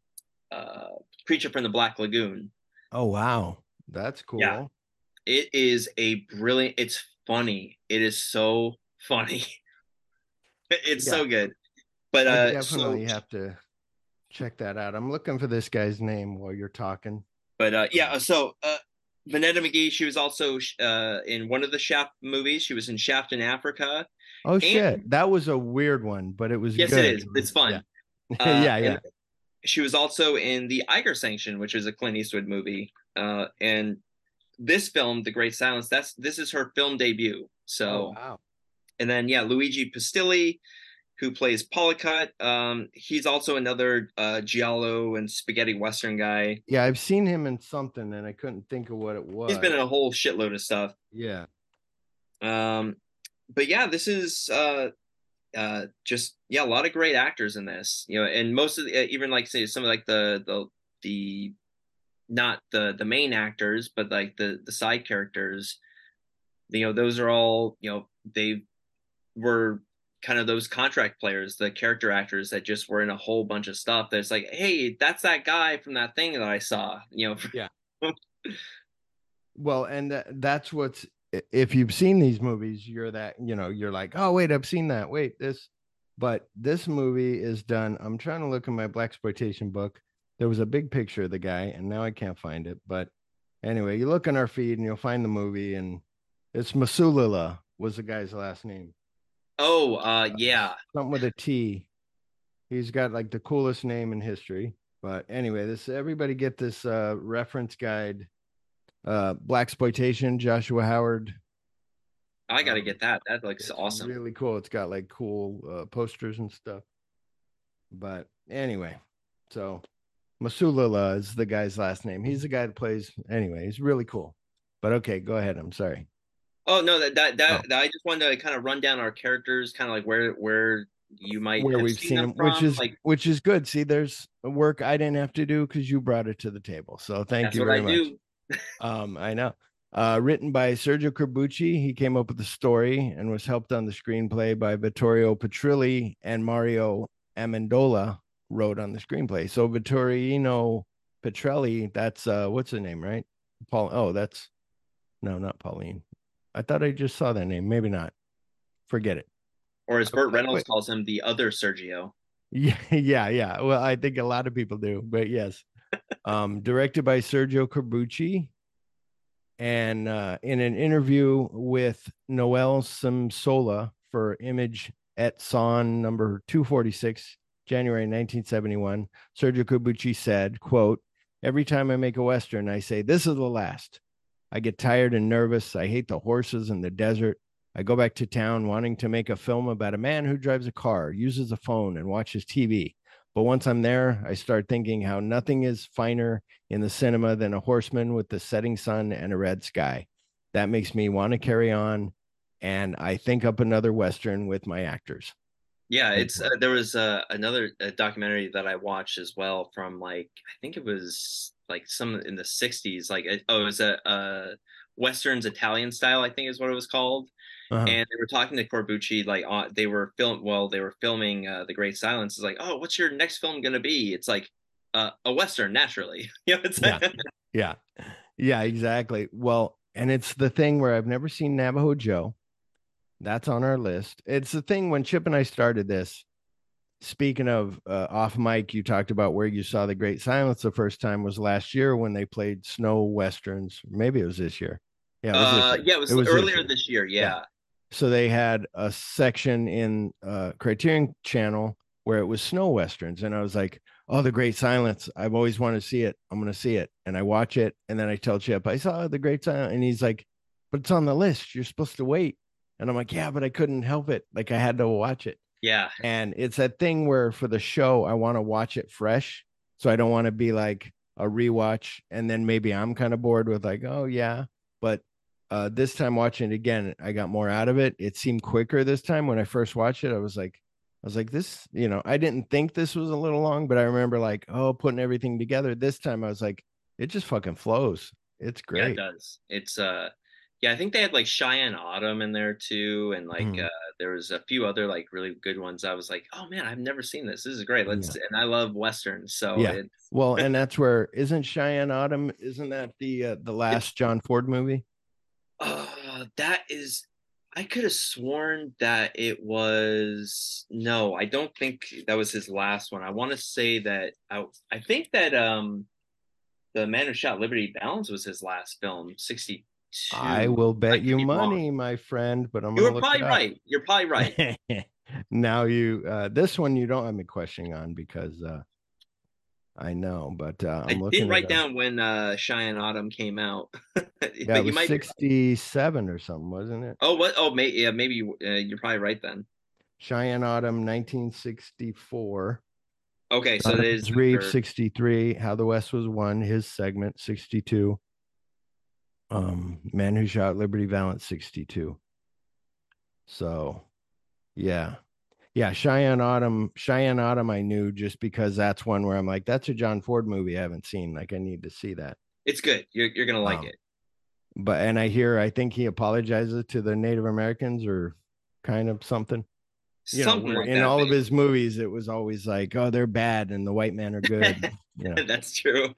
uh, Creature from the Black Lagoon. Oh wow, that's cool. Yeah, it is a brilliant. It's funny. It is so funny. it's yeah. so good. But uh, I definitely so, have to check that out. I'm looking for this guy's name while you're talking. But uh, yeah, so uh, Vonetta McGee, she was also uh, in one of the Shaft movies. She was in Shaft in Africa. Oh and, shit, that was a weird one, but it was yes, good. it is. It's fun. Yeah, uh, yeah, yeah. She was also in the Eiger Sanction, which is a Clint Eastwood movie, uh, and this film, The Great Silence, that's this is her film debut. So, oh, wow. And then yeah, Luigi Pistilli, who plays Pollicut. Um, he's also another uh, giallo and spaghetti western guy. Yeah, I've seen him in something, and I couldn't think of what it was. He's been in a whole shitload of stuff. Yeah. Um, but yeah, this is uh, uh, just yeah, a lot of great actors in this. You know, and most of the, uh, even like say some of like the the the not the the main actors, but like the the side characters. You know, those are all you know they were kind of those contract players, the character actors that just were in a whole bunch of stuff. That's like, hey, that's that guy from that thing that I saw. You know. Yeah. well, and that's what's if you've seen these movies, you're that, you know, you're like, oh, wait, I've seen that. Wait, this, but this movie is done. I'm trying to look in my black exploitation book. There was a big picture of the guy, and now I can't find it. But anyway, you look in our feed and you'll find the movie, and it's Masulila was the guy's last name. Oh, uh, yeah, something with a T. He's got like the coolest name in history. But anyway, this everybody get this uh, reference guide uh black exploitation josiah howard. I gotta um, get that. That looks awesome. really cool. It's got like cool uh, posters and stuff. But anyway so masulila is the guy's last name. He's the guy that plays anyway he's really cool. But okay go ahead. I'm sorry. Oh no that that, that, oh. that i just wanted to kind of run down our characters kind of like where where you might where we've seen, them, which is like which is good. See there's work i didn't have to do because you brought it to the table. So thank you very much do um, I know. Uh, written by Sergio Corbucci, he came up with the story and was helped on the screenplay by Vittorio Petrilli and Mario Amendola wrote on the screenplay. So Vittorino Petrelli, that's uh, what's the name, right? Paul. Oh, that's no, not Pauline. I thought I just saw that name. Maybe not. Forget it. or as Burt Reynolds calls him, the other Sergio. Yeah, yeah, yeah. Well, I think a lot of people do, but yes. Um, directed by Sergio Corbucci. And uh, in an interview with Noel Simsolo for Image et Son number 246, January 1971, Sergio Corbucci said, quote, Every time I make a Western, I say, this is the last. I get tired and nervous. I hate the horses and the desert. I go back to town wanting to make a film about a man who drives a car, uses a phone, and watches TV. But once I'm there, I start thinking how nothing is finer in the cinema than a horseman with the setting sun and a red sky. That makes me want to carry on. And I think up another Western with my actors. Yeah, it's uh, there was uh, another uh, documentary that I watched as well from like I think it was like some in the 60s like oh it was a, a westerns Italian style I think is what it was called uh-huh. and they were talking to Corbucci like uh, they were film well they were filming uh, the Great Silence is like oh what's your next film gonna be it's like uh, a western naturally you know it's yeah. yeah yeah exactly well and it's the thing where I've never seen Navajo Joe that's on our list it's the thing when Chip and I started this speaking of uh, off mic you talked about where you saw the great silence the first time was last year when they played snow westerns maybe it was this year yeah it was, uh. Yeah, it was, it was earlier this year. this year yeah. So they had a section in uh, criterion channel where it was snow westerns and i was like oh the great silence i've always wanted to see it i'm going to see it and i watch it and then i tell chip i saw the great silence and he's like but it's on the list you're supposed to wait and i'm like yeah but i couldn't help it like i had to watch it yeah. And it's that thing where for the show, I want to watch it fresh. So I don't want to be like a rewatch. And then maybe I'm kind of bored with like, oh, yeah. But uh, this time watching it again, I got more out of it. It seemed quicker this time. When I first watched it, I was like, I was like, this, you know, I didn't think this was a little long, but I remember like, oh, putting everything together. This time I was like, it just fucking flows. It's great. Yeah, it does. It's uh yeah, I think they had like Cheyenne Autumn in there too, and like mm. uh, there was a few other like really good ones. I was like, oh man, I've never seen this. This is great. Let's yeah. and I love westerns, so yeah. well, and that's where isn't Cheyenne Autumn? Isn't that the uh, the last John Ford movie? Uh, that is. I could have sworn that it was no. I don't think that was his last one. I want to say that I. I think that um, the Man Who Shot Liberty Valance was his last film, sixty I will bet you money, wrong. my friend. But I'm you're probably right. You're probably right. now you uh, this one you don't have me questioning on because uh, I know, but uh, I'm I did write down when uh, Cheyenne Autumn came out. yeah, it was might... 67 or something, wasn't it? Oh, what? Oh, may, yeah, maybe uh, you're probably right then. Cheyenne Autumn, 1964. Okay, so it is Reeve 63. How the West Was Won, his segment 62 um man who shot liberty valance 62 so yeah yeah cheyenne autumn cheyenne autumn i knew just because that's one where i'm like that's a john ford movie i haven't seen like i need to see that it's good you're, you're gonna like um, it but and i hear i think he apologizes to the native americans or kind of something you something know, like in that, all of his movies it was always like oh they're bad and the white men are good you know? that's true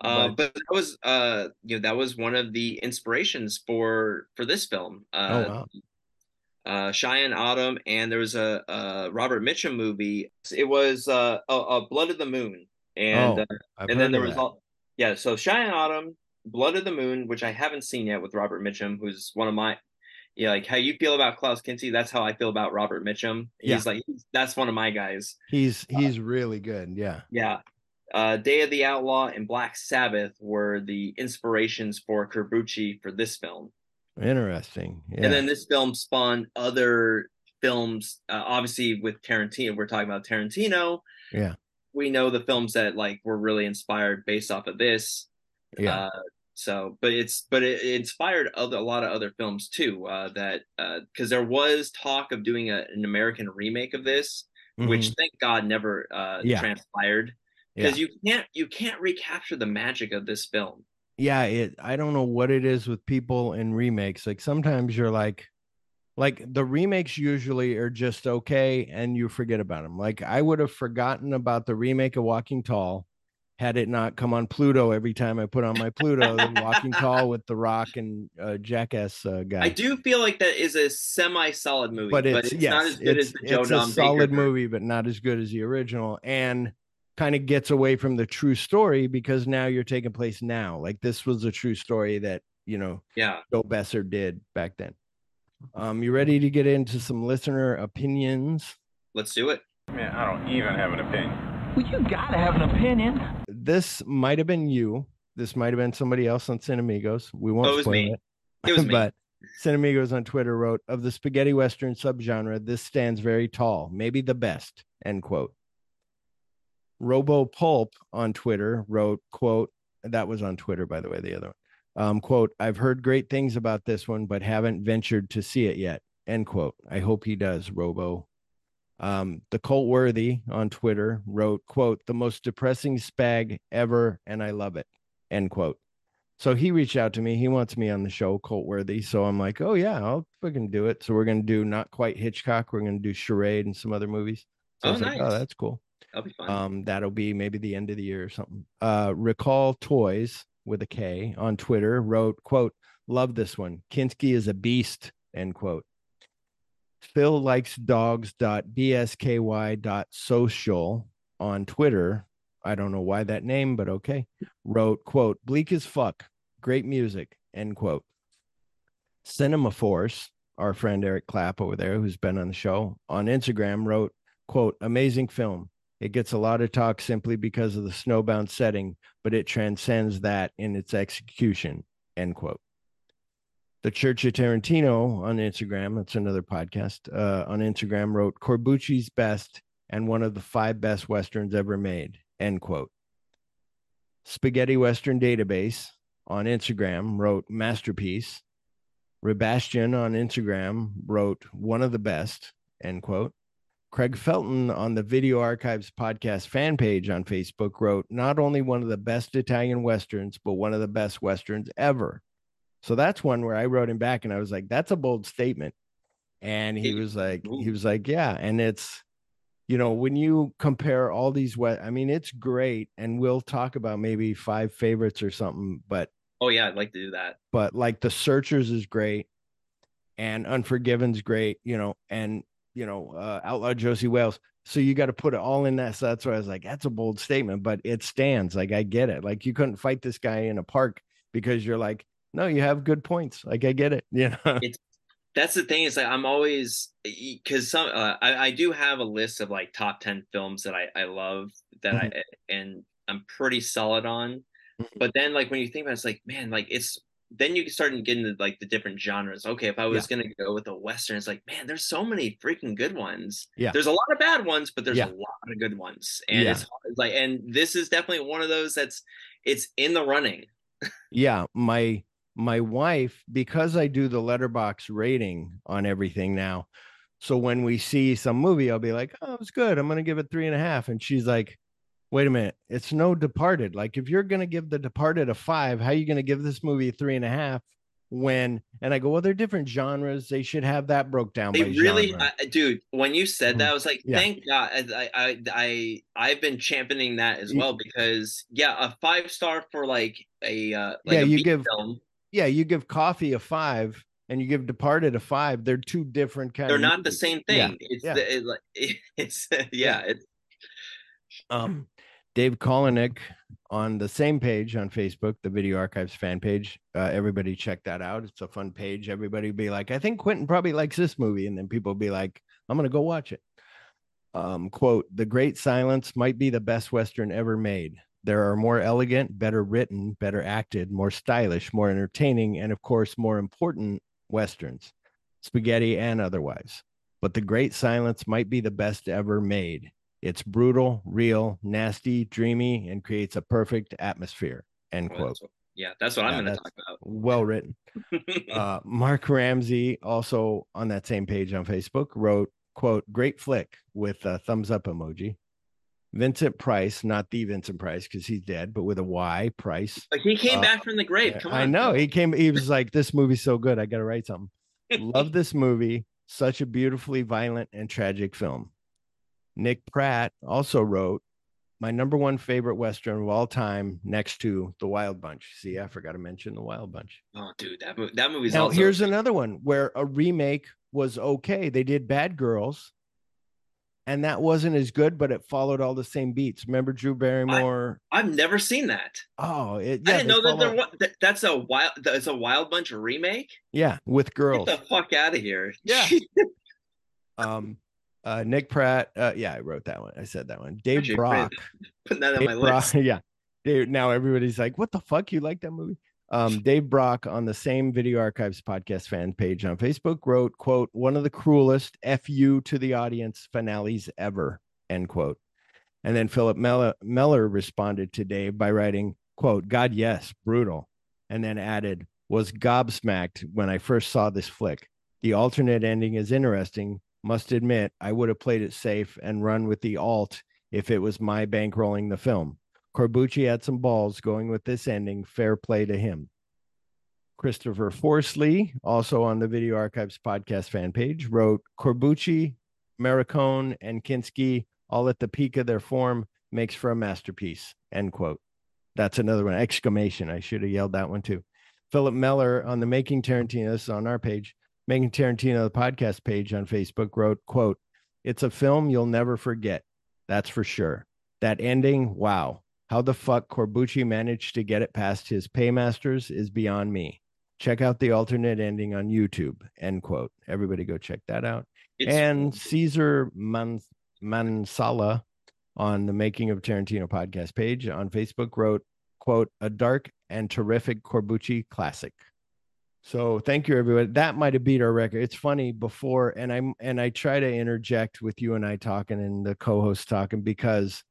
uh, but that was uh, you know that was one of the inspirations for for this film. Oh, uh, oh, wow. Uh, Cheyenne Autumn, and there was a, a Robert Mitchum movie. It was uh, a, a Blood of the Moon, and oh, uh, and then there was all yeah. So Cheyenne Autumn, Blood of the Moon, which I haven't seen yet with Robert Mitchum, who's one of my yeah, like how you feel about Klaus Kinski, that's how I feel about Robert Mitchum. He's yeah. like that's one of my guys. He's he's uh, really good. Yeah. Yeah uh, Day of the Outlaw and Black Sabbath were the inspirations for Corbucci for this film. Interesting. Yeah. And then this film spawned other films. Uh, obviously, with Tarantino, we're talking about Tarantino. Yeah. We know the films that like were really inspired based off of this. Yeah. Uh, so, but it's but it, it, inspired other a lot of other films too. Uh, that because uh, there was talk of doing a, an American remake of this, mm-hmm. which thank God never uh, yeah. transpired because yeah. you can't you can't recapture the magic of this film yeah it i don't know what it is with people in remakes like sometimes you're like like the remakes usually are just okay and you forget about them like i would have forgotten about the remake of walking tall had it not come on Pluto every time I put on my Pluto, the Walking Tall with The Rock and uh, Jackass uh, guy. I do feel like that is a semi-solid movie, but it's, but it's yes, not as good as the Joe It's Don a solid Baker movie, but not as good as the original, and kind of gets away from the true story because now you're taking place now. Like this was a true story that you know, yeah, Joe Besser did back then. Um, you ready to get into some listener opinions? Let's do it. Man, I don't even have an opinion. Well, you gotta have an opinion. This might have been you. This might have been somebody else on Cinemigos. We won't oh, it spoil me. it. It was me. but Cinemigos on Twitter wrote of the spaghetti western subgenre, this stands very tall, maybe the best. End quote. Robo Pulp on Twitter wrote, quote, that was on Twitter, by the way, the other one. Um, quote, I've heard great things about this one, but haven't ventured to see it yet. End quote. I hope he does, Robo. Um, the Colt Worthy on Twitter wrote, quote, the most depressing spag ever, and I love it, end quote. So he reached out to me. He wants me on the show, Colt Worthy. So I'm like, oh yeah, I'll fucking do it. So we're gonna do not quite Hitchcock. We're gonna do Charade and some other movies. So oh, nice. Like, oh, that's cool. That'll be fun. Um, that'll be maybe the end of the year or something. Uh, Recall Toys with a K on Twitter wrote, quote, love this one. Kinski is a beast, end quote. Phil likes dogs.bsky.social on Twitter. I don't know why that name, but okay. Wrote, quote, bleak as fuck, great music, end quote. Cinema Force, our friend Eric Clapp over there, who's been on the show on Instagram, wrote, quote, amazing film. It gets a lot of talk simply because of the snowbound setting, but it transcends that in its execution, end quote the Church of Tarantino on Instagram, that's another podcast, uh, on Instagram wrote Corbucci's best and one of the five best Westerns ever made, end quote. Spaghetti Western Database on Instagram wrote masterpiece. Rebastian on Instagram wrote one of the best, end quote. Craig Felton on the Video Archives podcast fan page on Facebook wrote not only one of the best Italian Westerns, but one of the best Westerns ever, so that's one where I wrote him back and I was like, that's a bold statement. And he was like, he was like, yeah. And it's, you know, when you compare all these, I mean, it's great. And we'll talk about maybe five favorites or something, but oh, yeah, I'd like to do that. But like The Searchers is great and Unforgiven's great, you know, and, you know, uh, Outlaw Josie Wales. So you got to put it all in that. So that's why I was like, that's a bold statement, but it stands. Like I get it. Like you couldn't fight this guy in a park because you're like, no, you have good points. Like I get it. Yeah. It's that's the thing is like I'm always because some uh, I, I do have a list of like top 10 films that I, I love that mm-hmm. I and I'm pretty solid on. Mm-hmm. But then like when you think about it, it's like, man, like it's then you start getting into like the different genres. Okay, if I was yeah. gonna go with a western, it's like, man, there's so many freaking good ones. Yeah, there's a lot of bad ones, but there's yeah. a lot of good ones, and yeah. it's, it's like, and this is definitely one of those that's it's in the running. yeah, my my wife, because I do the Letterboxd rating on everything now. So when we see some movie, I'll be like, oh, it's good. I'm going to give it three and a half. And she's like, wait a minute. It's no Departed. Like, if you're going to give The Departed a five, how are you going to give this movie a three and a half? When and I go, well, they're different genres. They should have that broke down. They really, dude. When you said that, mm-hmm. I was like, yeah. thank God. I, I, I, I've been championing that as well because, yeah, a five star for like a, uh, like yeah, a you give film yeah, you give coffee a five and you give departed a five. They're two different kinds. They're not movies. the same thing. Yeah. It's yeah. The, it, it's yeah, yeah. It's um Dave Kolinick on the same page on Facebook, the Video Archives fan page. Uh, everybody check that out. It's a fun page. Everybody be like, I think Quentin probably likes this movie, and then people be like, I'm gonna go watch it. Um, quote: The Great Silence might be the best western ever made. There are more elegant, better written, better acted, more stylish, more entertaining, and of course, more important westerns, spaghetti and otherwise. But The Great Silence might be the best ever made. It's brutal, real, nasty, dreamy, and creates a perfect atmosphere. End quote. That's what, yeah, that's what yeah, I'm going to talk about. Well written. uh, Mark Ramsey, also on that same page on Facebook, wrote, quote, great flick with a thumbs up emoji. Vincent Price, not the Vincent Price because he's dead, but with a Y, Price. But he came uh, back from the grave. Come on. I know. He came, he was like, This movie's so good. I got to write something. Love this movie. Such a beautifully violent and tragic film. Nick Pratt also wrote, my number one favorite western of all time, next to The Wild Bunch. See, I forgot to mention The Wild Bunch. Oh, dude, that movie, that movie's Now, also here's another one where a remake was okay. They did Bad Girls, and that wasn't as good, but it followed all the same beats. Remember Drew Barrymore? I've never seen that. oh, it, I didn't know that there was that, that's a wild that's a wild bunch remake. Yeah, with girls. Get the fuck out of here. Yeah. um, uh, Nick Pratt. Uh, yeah, I wrote that one. I said that one. Dave Brock. Putting that on Dave my Brock, list. yeah. Dave, now everybody's like, "What the fuck? You like that movie?" Um, Dave Brock on the same Video Archives podcast fan page on Facebook wrote, "quote One of the cruelest fu to the audience finales ever." End quote. And then Philip Meller, Meller responded to Dave by writing, "quote God, yes, brutal," and then added, "Was gobsmacked when I first saw this flick. The alternate ending is interesting. Must admit, I would have played it safe and run with the alt if it was my bankrolling the film. Corbucci had some balls going with this ending. Fair play to him. Christopher Forsley, also on the Video Archives podcast fan page, wrote Corbucci, Morricone, and Kinski, all at the peak of their form, makes for a masterpiece. End quote. That's another one. Exclamation. I should have yelled that one too. Philip Meller on the Making Tarantino, this is on our page, Making Tarantino, the podcast page on Facebook, wrote, quote, It's a film you'll never forget. That's for sure. That ending, wow. How the fuck Corbucci managed to get it past his paymasters is beyond me. Check out the alternate ending on YouTube. End quote. Everybody go check that out. It's- and Caesar Man- Mansala on the Making of Tarantino podcast page on Facebook wrote, quote, a dark and terrific Corbucci classic. So thank you everyone. That might have beat our record. It's funny before and I'm and I try to interject with you and I talking and the co-host talking because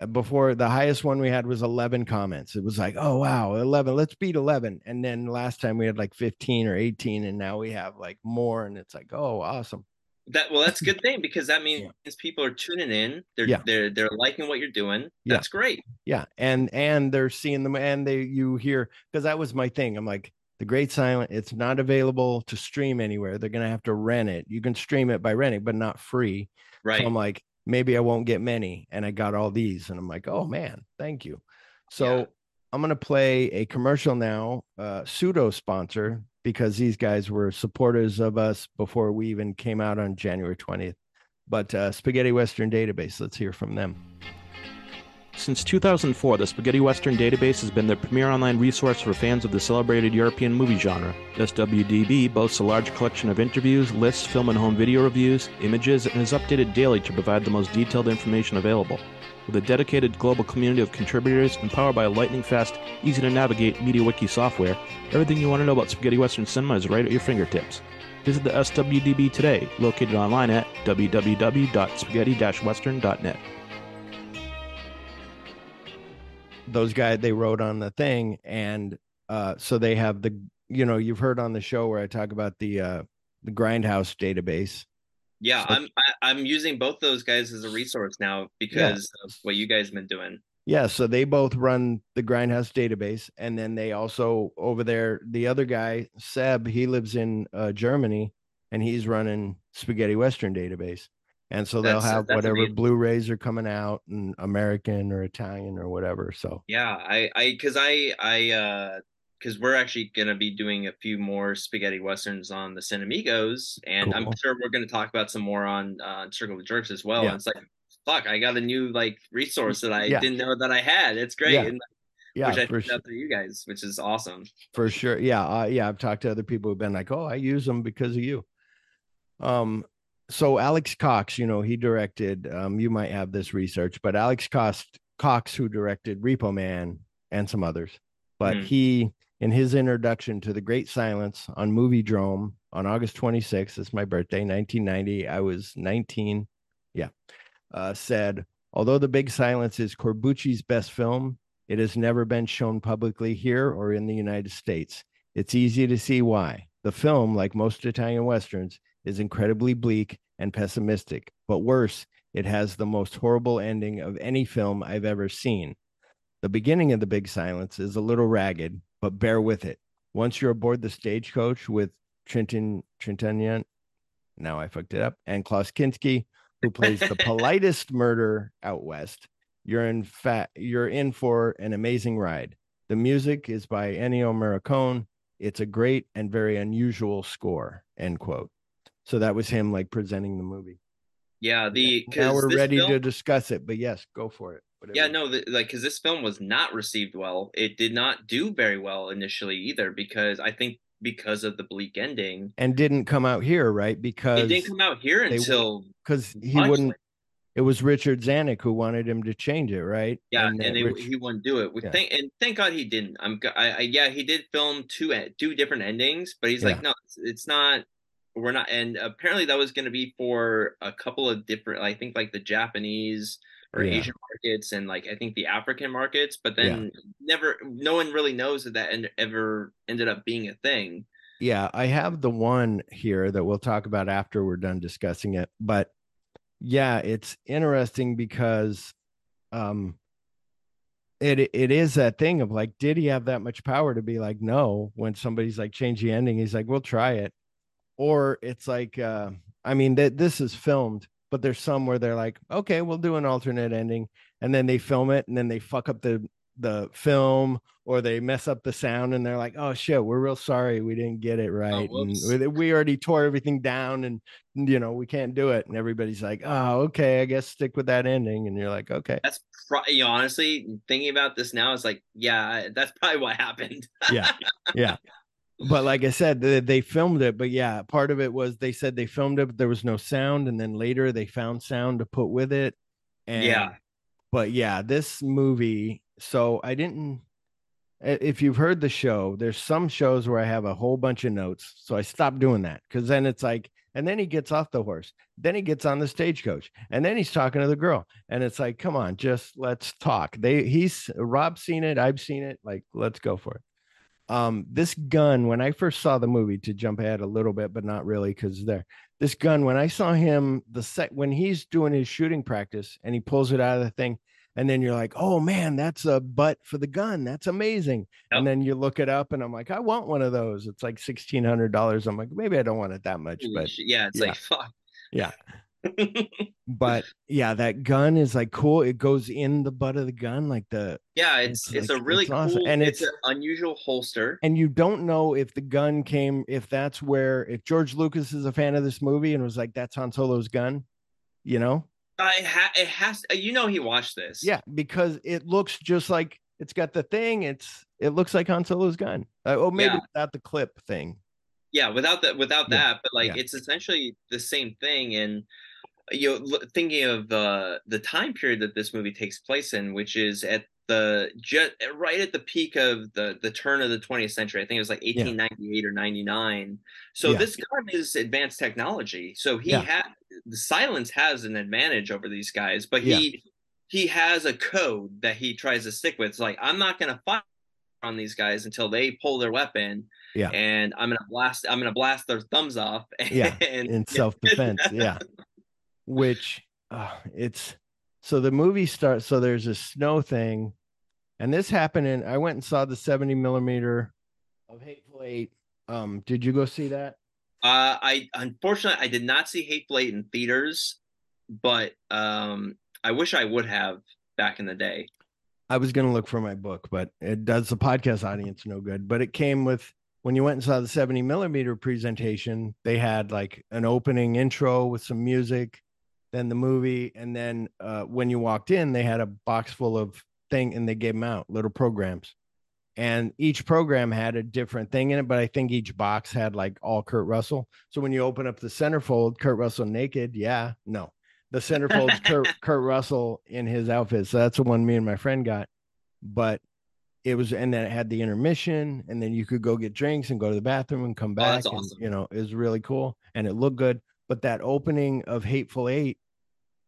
uh, before the highest one we had was 11 comments. It was like, "Oh wow, 11. Let's beat 11." And then last time we had like 15 or 18 and now we have like more and it's like, "Oh, awesome." that well, that's a good thing because that means people are tuning in. They're Yeah. they're they're liking what you're doing. Yeah. That's great. Yeah, and and they're seeing them, and they you hear because that was my thing. I'm like, the Great Silent, it's not available to stream anywhere. They're gonna have to rent it. You can stream it by renting, but not free. Right. So I'm like, maybe I won't get many, and I got all these, and I'm like, oh man, thank you. So Yeah. I'm gonna play a commercial now, uh, pseudo sponsor because these guys were supporters of us before we even came out on January 20th. But uh, Spaghetti Western Database, let's hear from them. Since 2004, the Spaghetti Western database has been the premier online resource for fans of the celebrated European movie genre. SWDB boasts a large collection of interviews, lists, film and home video reviews, images, and is updated daily to provide the most detailed information available. With a dedicated global community of contributors and powered by a lightning fast, easy to navigate MediaWiki software, everything you want to know about Spaghetti Western cinema is right at your fingertips. Visit the SWDB today, located online at www.spaghetti-western.net. those guys they wrote on the thing and uh so they have the you know you've heard on the show where i talk about the uh the grindhouse database. Yeah, So- I'm I'm using both those guys as a resource now because of what you guys have been doing. yeah so they both run the grindhouse database and then they also over there the other guy seb he lives in uh germany and he's running spaghetti western database and so they'll That's- have that's whatever amazing. blu-rays are coming out and american or italian or whatever so Yeah, I I because I I uh because we're actually gonna be doing a few more spaghetti westerns on the Cinemigos, and I'm sure we're gonna talk about some more on uh, Circle of Jerks as well. Yeah. And it's like, fuck, I got a new like resource that I Yeah. didn't know that I had. It's great, Yeah. and, yeah which I for sure. you guys, which is awesome. for sure yeah uh, yeah i've talked to other people who've been like oh i use them because of you um so alex cox you know he directed um you might have this research but alex cox cox who directed repo man and some others but Mhm. he in his introduction to the great silence on Moviedrome on august 26th it's my birthday 1990 i was 19 yeah uh said although the big silence is corbucci's best film it has never been shown publicly here or in the United States. It's easy to see why. The film, like most Italian westerns, is incredibly bleak and pessimistic, but worse, it has the most horrible ending of any film I've ever seen. The beginning of The Big Silence is a little ragged, but bear with it. Once you're aboard the stagecoach with Trenton Trentanian, now I fucked it up, and Klaus Kinski, who plays the politest murder out west, you're in fat you're in for an amazing ride. The music is by Ennio Morricone. It's a great and very unusual score. End quote. So that was him like presenting the movie. Yeah, the now we're ready film, to discuss it, but yes, go for it. Whatever. Yeah, no, the, like because this film was not received well. It did not do very well initially either because I think because of the bleak ending and didn't come out here, right? Because it didn't come out here until because he wouldn't. It was Richard Zanuck who wanted him to change it, right? Yeah, and, and Rich, he wouldn't do it. Yeah. Thank and thank God he didn't. I'm, I, I, yeah, he did film two two different endings, but he's yeah. like, no, it's, it's not we're not and apparently that was going to be for a couple of different i think like the japanese or yeah. asian markets and like i think the african markets but then yeah. never no one really knows that that end, ever ended up being a thing yeah i have the one here that we'll talk about after we're done discussing it but yeah it's interesting because um it it is that thing of like did he have that much power to be like no when somebody's like change the ending he's like we'll try it or it's like uh i mean that this is filmed but there's some where they're like okay we'll do an alternate ending and then they film it and then they fuck up the the film or they mess up the sound and they're like oh shit we're real sorry we didn't get it oh, right oh, and we already tore everything down and you know we can't do it and everybody's like oh okay i guess stick with that ending and you're like okay. That's pro- you know, honestly thinking about this now is like yeah that's probably what happened. Yeah yeah but like I said, they, they, filmed it. But yeah, part of it was they said they filmed it, but there was no sound, and then later they found sound to put with it. And, yeah. But yeah, this movie. So I didn't. If you've heard the show, there's some shows where I have a whole bunch of notes. So I stopped doing that because then it's like, and then he gets off the horse. Then he gets on the stagecoach, and then he's talking to the girl, and it's like, come on, just let's talk. They he's Rob's seen it, I've seen it. Like, let's go for it um this gun when i first saw the movie to jump ahead a little bit but not really because there this gun when i saw him the set when he's doing his shooting practice and he pulls it out of the thing and then you're like oh man that's a butt for the gun. That's amazing. Yep. and then you look it up and i'm like i want one of those. It's like $1600 i'm like maybe i don't want it that much but yeah it's yeah. like fuck. Yeah but yeah, that gun is like cool. It goes in the butt of the gun, like the yeah. It's it's, it's like, a really it's cool awesome. and it's, it's, an unusual holster. And you don't know if the gun came, if that's where if George Lucas is a fan of this movie and was like, "That's Han Solo's gun," you know. Uh, it, ha- it has. You know, he watched this. Yeah, because it looks just like it's got the thing. It's it looks like Han Solo's gun. Uh, oh, maybe yeah. without the clip thing. Yeah, without that, without yeah. that, but like yeah. it's essentially the same thing and you know thinking of the the time period that this movie takes place in which is at the just right at the peak of the the turn of the 20th century. I think it was like 1898 yeah. or 99 so yeah. this gun is advanced technology. So he yeah. had the silence has an advantage over these guys but he he has a code that he tries to stick with. It's like i'm not going to fire on these guys until they pull their weapon yeah. and i'm gonna blast i'm gonna blast their thumbs off. And, yeah. in self-defense. Yeah which uh, it's so the movie starts. So there's a snow thing, and this happened. And I went and saw the 70 millimeter of Hateful Eight. Um, did you go see that? Uh, I unfortunately I did not see Hateful Eight in theaters, but um, I wish I would have back in the day. I was going to look for my book, but it does the podcast audience no good. But it came with when you went and saw the 70 millimeter presentation, they had like an opening intro with some music then the movie, and then uh, when you walked in, they had a box full of thing, and they gave them out little programs, and each program had a different thing in it. But I think each box had like all Kurt Russell. So when you open up the centerfold, Kurt Russell naked, yeah, no, the centerfold's Kurt, Kurt Russell in his outfit. So that's the one me and my friend got, but it was and then it had the intermission and then you could go get drinks and go to the bathroom and come oh, back oh, awesome. and, you know it was really cool and it looked good but that opening of hateful eight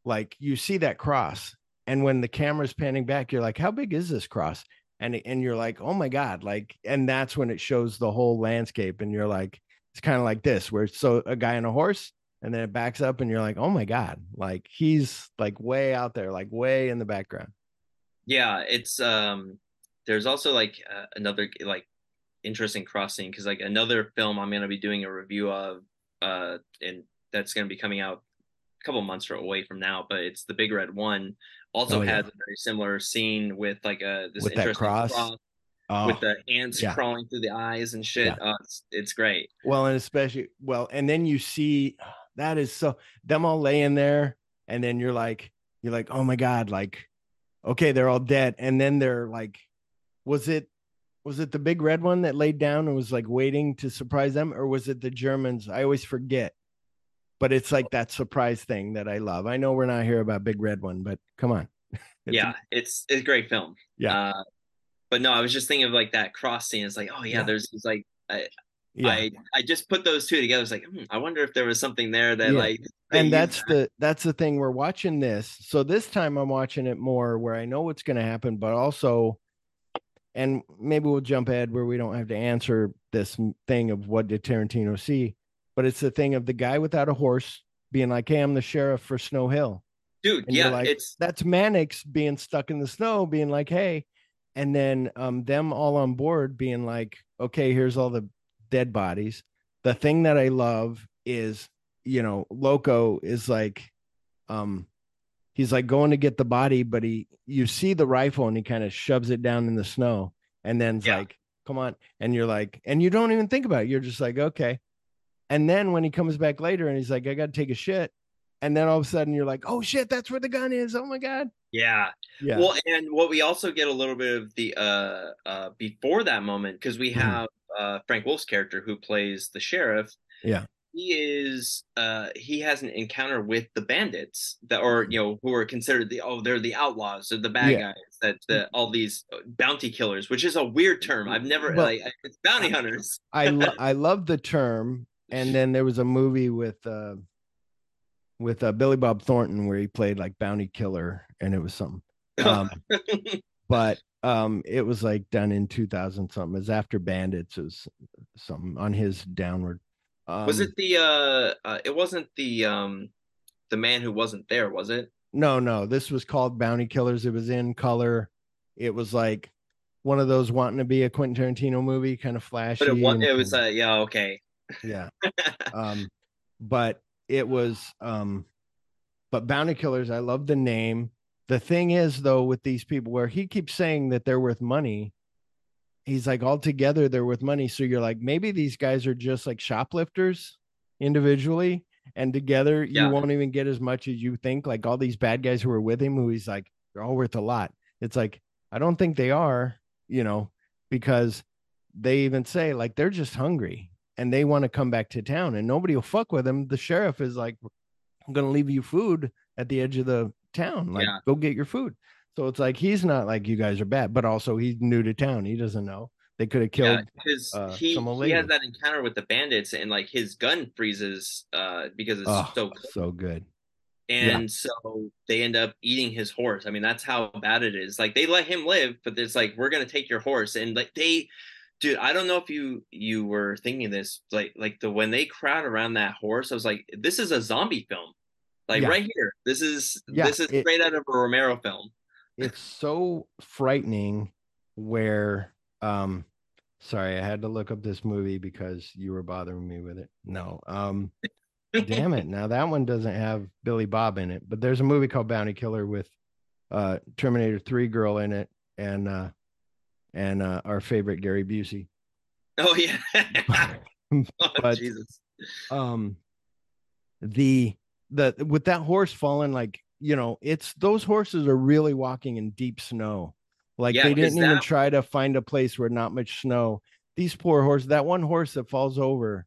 like you see that cross and when the camera's panning back you're like how big is this cross? And and you're like oh my god like and that's when it shows the whole landscape and you're like it's kind of like this where so a guy on a horse and then it backs up and you're like oh my god like he's like way out there like way in the background. Yeah it's um there's also like uh, another like interesting crossing because like another film i'm going to be doing a review of uh and that's going to be coming out couple months away from now, but it's the Big Red One. Also oh, has yeah. a very similar scene with like a this with interesting cross. cross oh, with the ants yeah. crawling through the eyes and shit. Yeah. Oh, it's, it's great. Well, and especially well, and then you see that is so them all laying there, and then you're like, you're like, oh my god, like, okay, they're all dead, and then they're like, was it was it the big red one that laid down and was like waiting to surprise them or was it the germans i always forget but it's like that surprise thing that i love i know we're not here about big red one but come on it's yeah it's it's a great film yeah uh, but no i was just thinking of like that cross scene it's like oh yeah, yeah. there's like I, yeah. I I just put those two together. It's like hmm, I wonder if there was something there that yeah. like. And that's that. the that's the thing. We're watching this, so this time I'm watching it more where I know what's going to happen, but also and maybe we'll jump ahead where we don't have to answer this thing of what did Tarantino see, but it's the thing of the guy without a horse being like, "Hey, I'm the sheriff for Snow Hill." Dude, and yeah, like, it's that's Mannix being stuck in the snow, being like, "Hey," and then um, them all on board being like, "Okay, here's all the dead bodies." The thing that I love is, you know, Loco is like, um, he's like going to get the body, but he you see the rifle and he kind of shoves it down in the snow and then yeah. like, come on. And you're like, and you don't even think about it. You're just like, okay. And then when he comes back later and he's like, I gotta take a shit. And then all of a sudden you're like, oh shit, that's where the gun is. Oh my God. Yeah. Yeah. Well, and what we also get a little bit of the uh uh before that moment, because we mm-hmm. have mm-hmm. uh Frank Wolff's character who plays the sheriff. Yeah he is uh he has an encounter with the bandits that or you know who are considered the oh they're the outlaws or the bad yeah. guys that the, all these uh, bounty killers which is a weird term i've never well, like it's bounty hunters i lo- i love the term and then there was a movie with uh with uh, billy bob thornton where he played like bounty killer and it was something um but um it was like done in 2000 something it was after bandits it was something on his downward um, was it the uh, uh it wasn't the um the man who wasn't there, was it? No, no. This was called Bounty Killers. It was in color. It was like one of those wanting to be a Quentin Tarantino movie, kind of flashy. But it, was, it was uh yeah, okay. Yeah. um but it was um but Bounty Killers, I love the name. The thing is though with these people where he keeps saying that they're worth money, he's like all together they're worth money so you're like maybe these guys are just like shoplifters individually and together yeah. you won't even get as much as you think like all these bad guys who are with him who he's like they're all worth a lot it's like i don't think they are you know because they even say like they're just hungry and they want to come back to town and nobody will fuck with them the sheriff is like i'm gonna leave you food at the edge of the town like yeah. go get your food so it's like he's not like you guys are bad, but also he's new to town. He doesn't know. They could have killed because yeah, uh, he, he has that encounter with the bandits and like his gun freezes uh because it's oh, so good. so good. And yeah. so they end up eating his horse. I mean, that's how bad it is. Like they let him live, but it's like we're gonna take your horse. And like they dude, I don't know if you you were thinking this, like like the when they crowd around that horse, I was like, this is a zombie film. Like yeah. right here. This is this is it, straight out of a Romero film it's so frightening where um sorry i had to look up this movie because you were bothering me with it no um damn it now that one doesn't have billy bob in it but there's a movie called bounty killer with uh terminator 3 girl in it and uh and uh our favorite gary busey oh yeah oh, jesus um the the with that horse falling like you know, it's those horses are really walking in deep snow. Like yeah, they didn't that... even try to find a place where not much snow. These poor horses, that one horse that falls over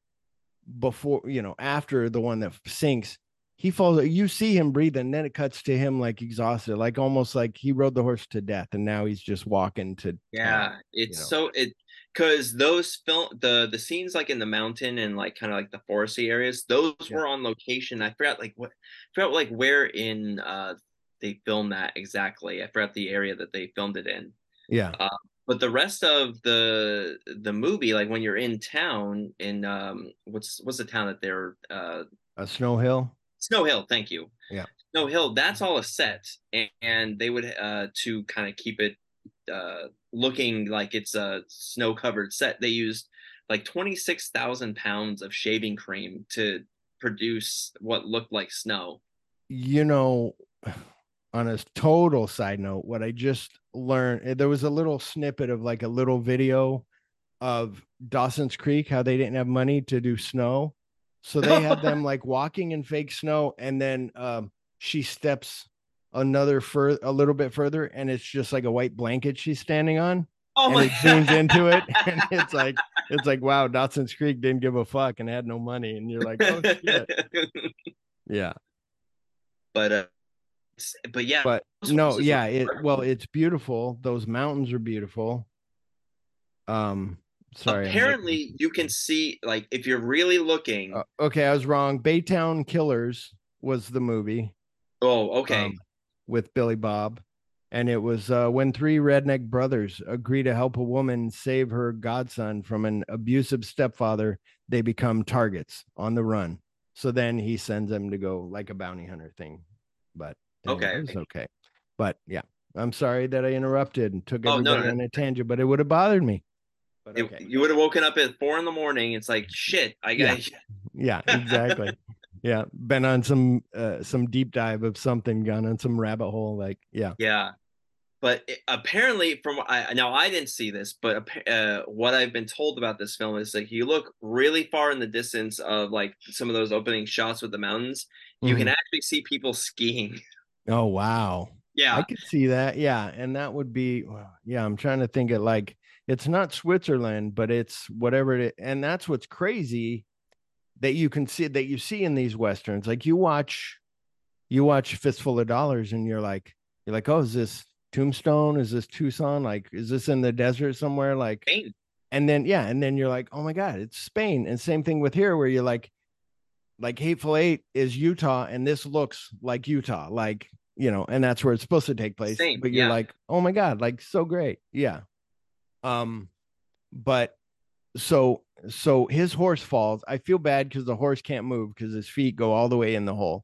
before, you know, after the one that sinks, he falls. You see him breathing, and then it cuts to him like exhausted, like almost like he rode the horse to death, and now he's just walking to. Yeah, it's you know. so it because those film the the scenes like in the mountain and like kind of like the foresty areas those yeah. were on location i forgot like what I forgot like where in uh they filmed that exactly i forgot the area that they filmed it in yeah uh, but the rest of the the movie like when you're in town in um what's what's the town that they're uh a snow hill snow hill thank you yeah snow hill that's all a set and, and they would uh to kind of keep it uh, looking like it's a snow covered set. They used like 26,000 pounds of shaving cream to produce what looked like snow. you know, on a total side note, what I just learned, eh, there was a little snippet of like a little video of Dawson's Creek, how they didn't have money to do snow. So they had them like walking in fake snow, and then um, she steps another fur a little bit further, and it's just like a white blanket she's standing on. Oh and my it zooms into it, and it's like it's like wow, Dawson's Creek didn't give a fuck and had no money, and you're like, oh shit, yeah. but uh, but yeah, But no, yeah, it well, it's beautiful. Those mountains are beautiful. Um, sorry. Apparently you can see like if you're really looking. Uh, okay, I was wrong. Baytown Killers was the movie. oh, okay. um, with Billy Bob. And it was uh, when three redneck brothers agree to help a woman save her godson from an abusive stepfather, they become targets on the run. So then he sends them to go like a bounty hunter thing. But anyway, Okay, okay. But yeah, I'm sorry that I interrupted and took Oh, no, everybody no. on a tangent, but it would have bothered me. But It- okay. you would have woken up at four in the morning. It's like shit. I Yeah. got Yeah, exactly. yeah, been on some uh, some deep dive of something, gone on some rabbit hole. Like, yeah. yeah. But it, apparently, from I now I didn't see this, but uh, what I've been told about this film is like you look really far in the distance of like some of those opening shots with the mountains, you can Mhm. actually see people skiing. Oh wow. Yeah, I could see that. Yeah. And that would be, yeah, I'm trying to think it like it's not Switzerland, but it's whatever it and that's what's crazy that you can see that you see in these westerns. Like you watch you watch Fistful of Dollars and you're like, you're like, oh, is this Tombstone? Is this Tucson? Like, is this in the desert somewhere? Like, Spain. and then yeah, and then you're like, oh my God, it's Spain. And same thing with here, where you're like, like Hateful Eight is Utah, and this looks like Utah, like you know, and that's where it's supposed to take place. Same, but you're yeah. like, oh my God, like so great. Yeah. Um, but so so his horse falls. I feel bad because the horse can't move because his feet go all the way in the hole.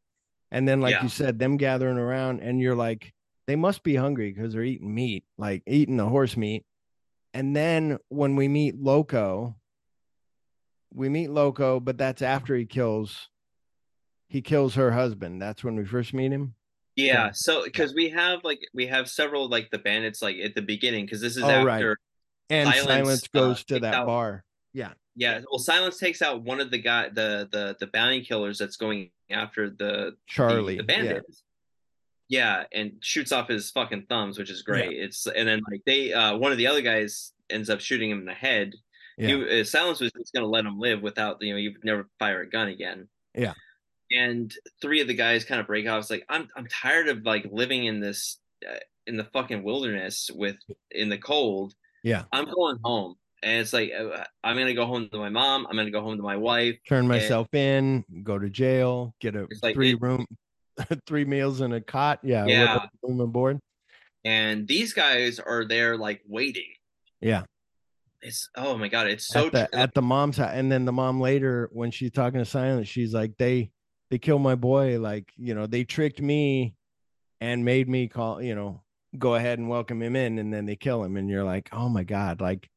And then, like Yeah. you said, them gathering around, and you're like, they must be hungry because they're eating meat, like eating the horse meat. And then when we meet Loco, we meet Loco, but that's after he kills he kills her husband. That's when we first meet him. Yeah, so because we have like we have several like the bandits like at the beginning because this is Oh, right. And Silence, Silence, uh, goes to that out- bar. Yeah. yeah well Silence takes out one of the guy the the the bounty killers that's going after the the- Charlie. the, yeah. bandits yeah. and shoots off his fucking thumbs which is great it's and then like they uh one of the other guys ends up shooting him in the head Yeah. you uh, Silence was just gonna let him live without you know you never fire a gun again Yeah. and three of the guys kind of break off it's like I'm I'm tired of like living in this uh, in the fucking wilderness with in the cold Yeah. I'm going home. And it's like uh, I'm gonna go home to my mom. I'm gonna go home to my wife. Turn myself in, go to jail, get a like three it- room, three meals in a cot. Yeah. Yeah. room and board. And these guys are there like waiting. Yeah. It's oh my god, it's so at the at the mom's house. And then the mom later, when she's talking to Silence, she's like, they they killed my boy. Like, you know, they tricked me and made me call, you know, go ahead and welcome him in, and then they kill him. And you're like, oh my God. Like,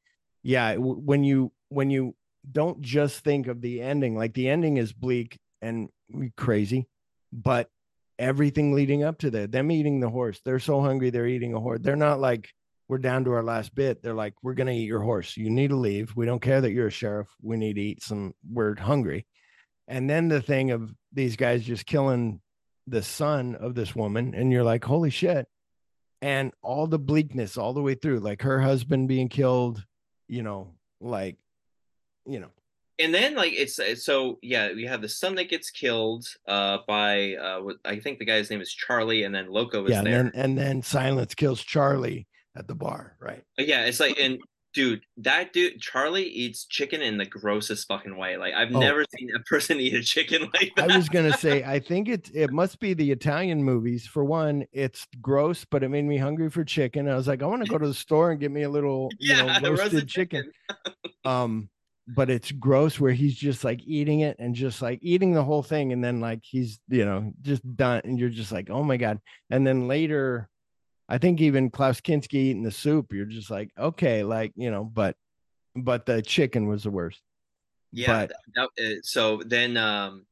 yeah, when you when you don't just think of the ending, like the ending is bleak and crazy, but everything leading up to that, them eating the horse, they're so hungry, they're eating a horse. They're not like we're down to our last bit. They're like, we're gonna eat your horse. You need to leave. We don't care that you're a sheriff. We need to eat some. We're hungry. And then the thing of these guys just killing the son of this woman, and you're like, holy shit. And all the bleakness all the way through, like her husband being killed, you know, like, you know, and then like it's it's so yeah, we have the son that gets killed uh by uh what I think the guy's name is Charlie, and then Loco is yeah. And there. then and then silence kills Charlie at the bar, right? Yeah, it's like and dude, that dude Charlie eats chicken in the grossest fucking way. Like I've Oh. never seen a person eat a chicken like that. I was gonna say, I think it it must be the Italian movies. For one, it's gross, but it made me hungry for chicken. I was like, I want to go to the store and get me a little, you yeah, know, roasted, chicken. Um, but it's gross where he's just like eating it and just like eating the whole thing, and then like he's, you know, just done, and you're just like, oh my god. And then later, I think even Klaus Kinski eating the soup, you're just like, okay, like you know, but but the chicken was the worst. Yeah. But- that- uh, so then um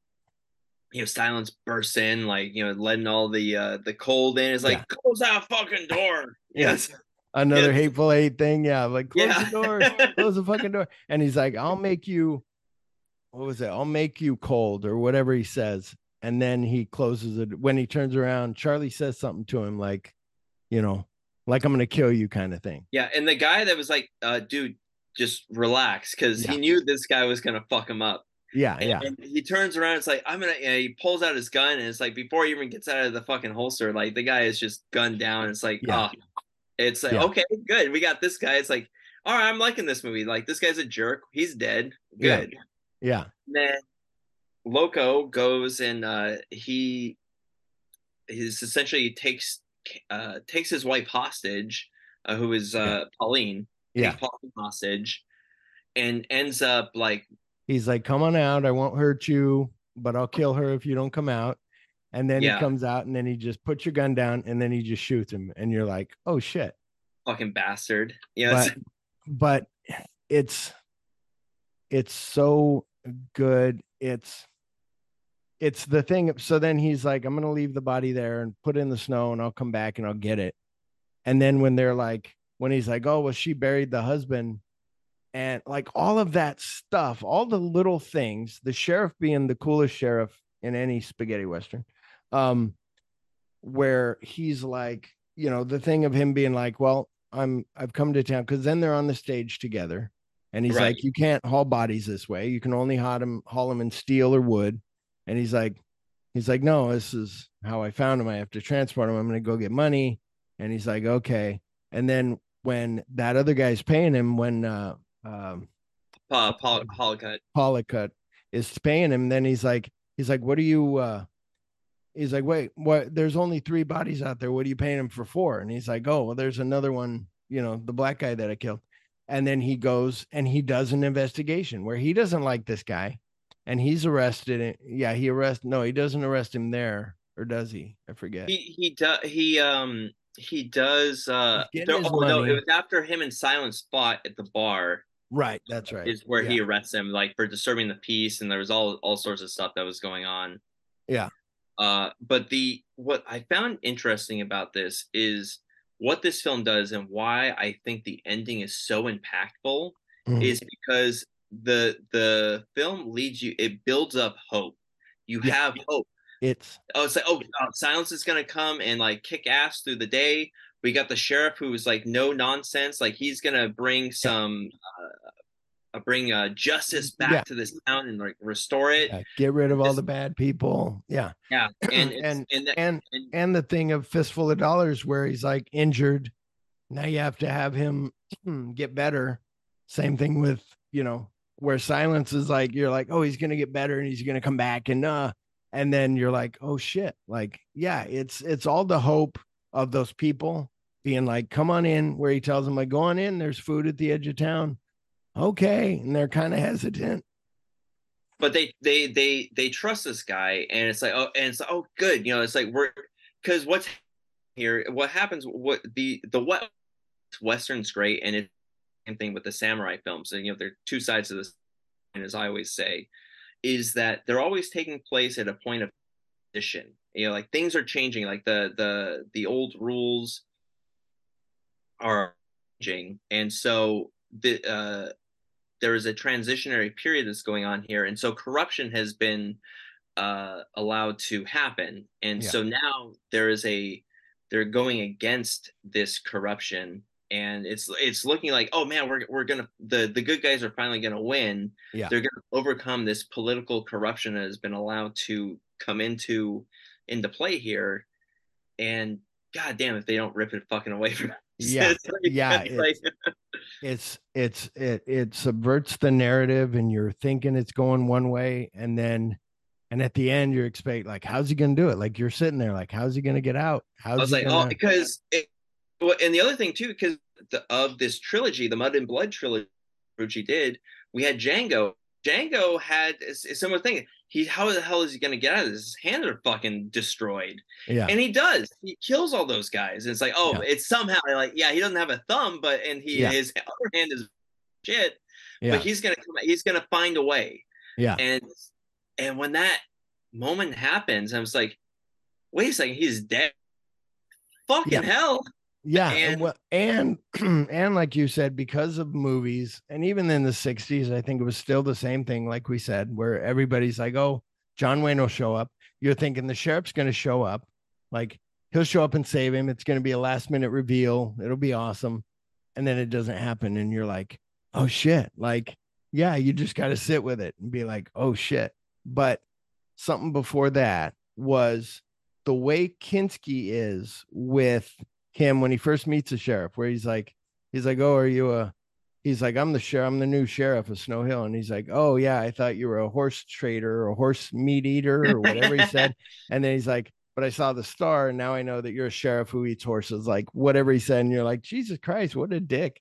you know, silence bursts in, like you know, letting all the uh the cold in. It's like yeah. close that fucking door. Yes. Another hateful eight thing. Yeah, like close yeah. the door, close the fucking door. And he's like, I'll make you what was it? I'll make you cold or whatever he says. And then he closes it. When he turns around, Charlie says something to him like, you know, like I'm gonna kill you kind of thing. Yeah. And the guy that was like, uh, dude, just relax because yeah. he knew this guy was gonna fuck him up. Yeah, and, yeah. And he turns around. It's like I'm gonna. You he pulls out his gun, and it's like before he even gets out of the fucking holster, like the guy is just gunned down. It's like, yeah. oh, it's like yeah. okay, good. We got this guy. It's like, all right, I'm liking this movie. Like this guy's a jerk. He's dead. Good. Yeah. yeah. then Loco goes and uh, he is essentially takes uh, takes his wife hostage, uh, who is uh, Pauline. Yeah. Pauline hostage, and ends up like he's like, "Come on out. I won't hurt you, but I'll kill her if you don't come out." And then yeah. he comes out, and then he just puts your gun down, and then he just shoots him, and you're like, "Oh shit, fucking bastard!" Yeah, but, but it's it's so good. It's it's the thing. So then he's like, "I'm gonna leave the body there and put it in the snow, and I'll come back and I'll get it." And then when they're like, when he's like, "Oh, well, she buried the husband," and like all of that stuff, all the little things, the sheriff being the coolest sheriff in any spaghetti western, um, where he's like, you know, the thing of him being like, well, I'm I've come to town because then they're on the stage together, and he's right. like, you can't haul bodies this way. You can only haul them haul them in steel or wood, and he's like, he's like, no, this is how I found him. I have to transport him. I'm gonna go get money, and he's like, okay. And then when that other guy's paying him, when uh, um, Paul, Paul Hollycutt. Hollycutt is paying him. Then he's like, he's like, what are you? Uh, he's like, wait, what? There's only three bodies out there. What are you paying him for four? And he's like, oh, well, there's another one. You know, the black guy that I killed. And then he goes and he does an investigation where he doesn't like this guy, and he's arrested. Yeah, he arrest. No, he doesn't arrest him there, or does he? I forget. He he does. He um he does. Uh, there, oh no, it was after him and Silence fought at the bar Right, that's right. Is where yeah. he arrests him, like for disturbing the peace, and there was all all sorts of stuff that was going on. Yeah. Uh, but the what I found interesting about this is what this film does, and why I think the ending is so impactful, mm-hmm. is because the the film leads you, it builds up hope. You yeah. have hope. It's oh, it's like oh, uh, silence is gonna come and like kick ass through the day we got the sheriff who's like no nonsense like he's gonna bring some uh, bring uh, justice back yeah. to this town and like restore it yeah. get rid of all the bad people yeah yeah and and and, and, and and the thing of fistful of dollars where he's like injured now you have to have him get better same thing with you know where silence is like you're like oh he's gonna get better and he's gonna come back and uh and then you're like oh shit like yeah it's it's all the hope of those people being like, come on in, where he tells them, like, go on in, there's food at the edge of town. Okay. And they're kind of hesitant. But they they they they trust this guy, and it's like, oh, and it's oh, good. You know, it's like we're because what's here, what happens, what the the what Western's great, and it's same thing with the samurai films. And you know, there are two sides of this, and as I always say, is that they're always taking place at a point of transition you know like things are changing like the the the old rules are changing and so the uh there is a transitionary period that's going on here and so corruption has been uh allowed to happen and yeah. so now there is a they're going against this corruption and it's it's looking like oh man we're, we're gonna the the good guys are finally gonna win. Yeah. They're gonna overcome this political corruption that has been allowed to come into into play here. And god damn if they don't rip it fucking away from yeah. It's like, yeah it's, like... it's it's it it subverts the narrative and you're thinking it's going one way and then and at the end you expect like how's he gonna do it? Like you're sitting there like how's he gonna get out? How's I was like gonna... oh because it, and the other thing too because of this trilogy the mud and blood trilogy Rucci did we had Django Django had a, a similar thing he how the hell is he going to get out of this? His hands are fucking destroyed. Yeah. And he does. He kills all those guys. And it's like, oh, yeah. it's somehow like, yeah, he doesn't have a thumb, but and he yeah. his other hand is shit. Yeah. But he's gonna come he's gonna find a way. Yeah. And and when that moment happens. I was like, wait a second, he's dead. Fucking yeah. hell. Yeah, and well, and and like you said, because of movies, and even in the '60s, I think it was still the same thing. Like we said, where everybody's like, "Oh, John Wayne will show up." You're thinking the sheriff's going to show up, like he'll show up and save him. It's going to be a last minute reveal. It'll be awesome, and then it doesn't happen, and you're like, "Oh shit!" Like, yeah, you just got to sit with it and be like, "Oh shit." But something before that was the way Kinski is with him when he first meets the sheriff, where he's like, he's like, "Oh, are you a?" He's like, "I'm the sheriff. I'm the new sheriff of Snow Hill," and he's like, "Oh yeah, I thought you were a horse trader or a horse meat eater or whatever he said," and then he's like, "But I saw the star, and now I know that you're a sheriff who eats horses." Like whatever he said, and you're like, "Jesus Christ, what a dick!"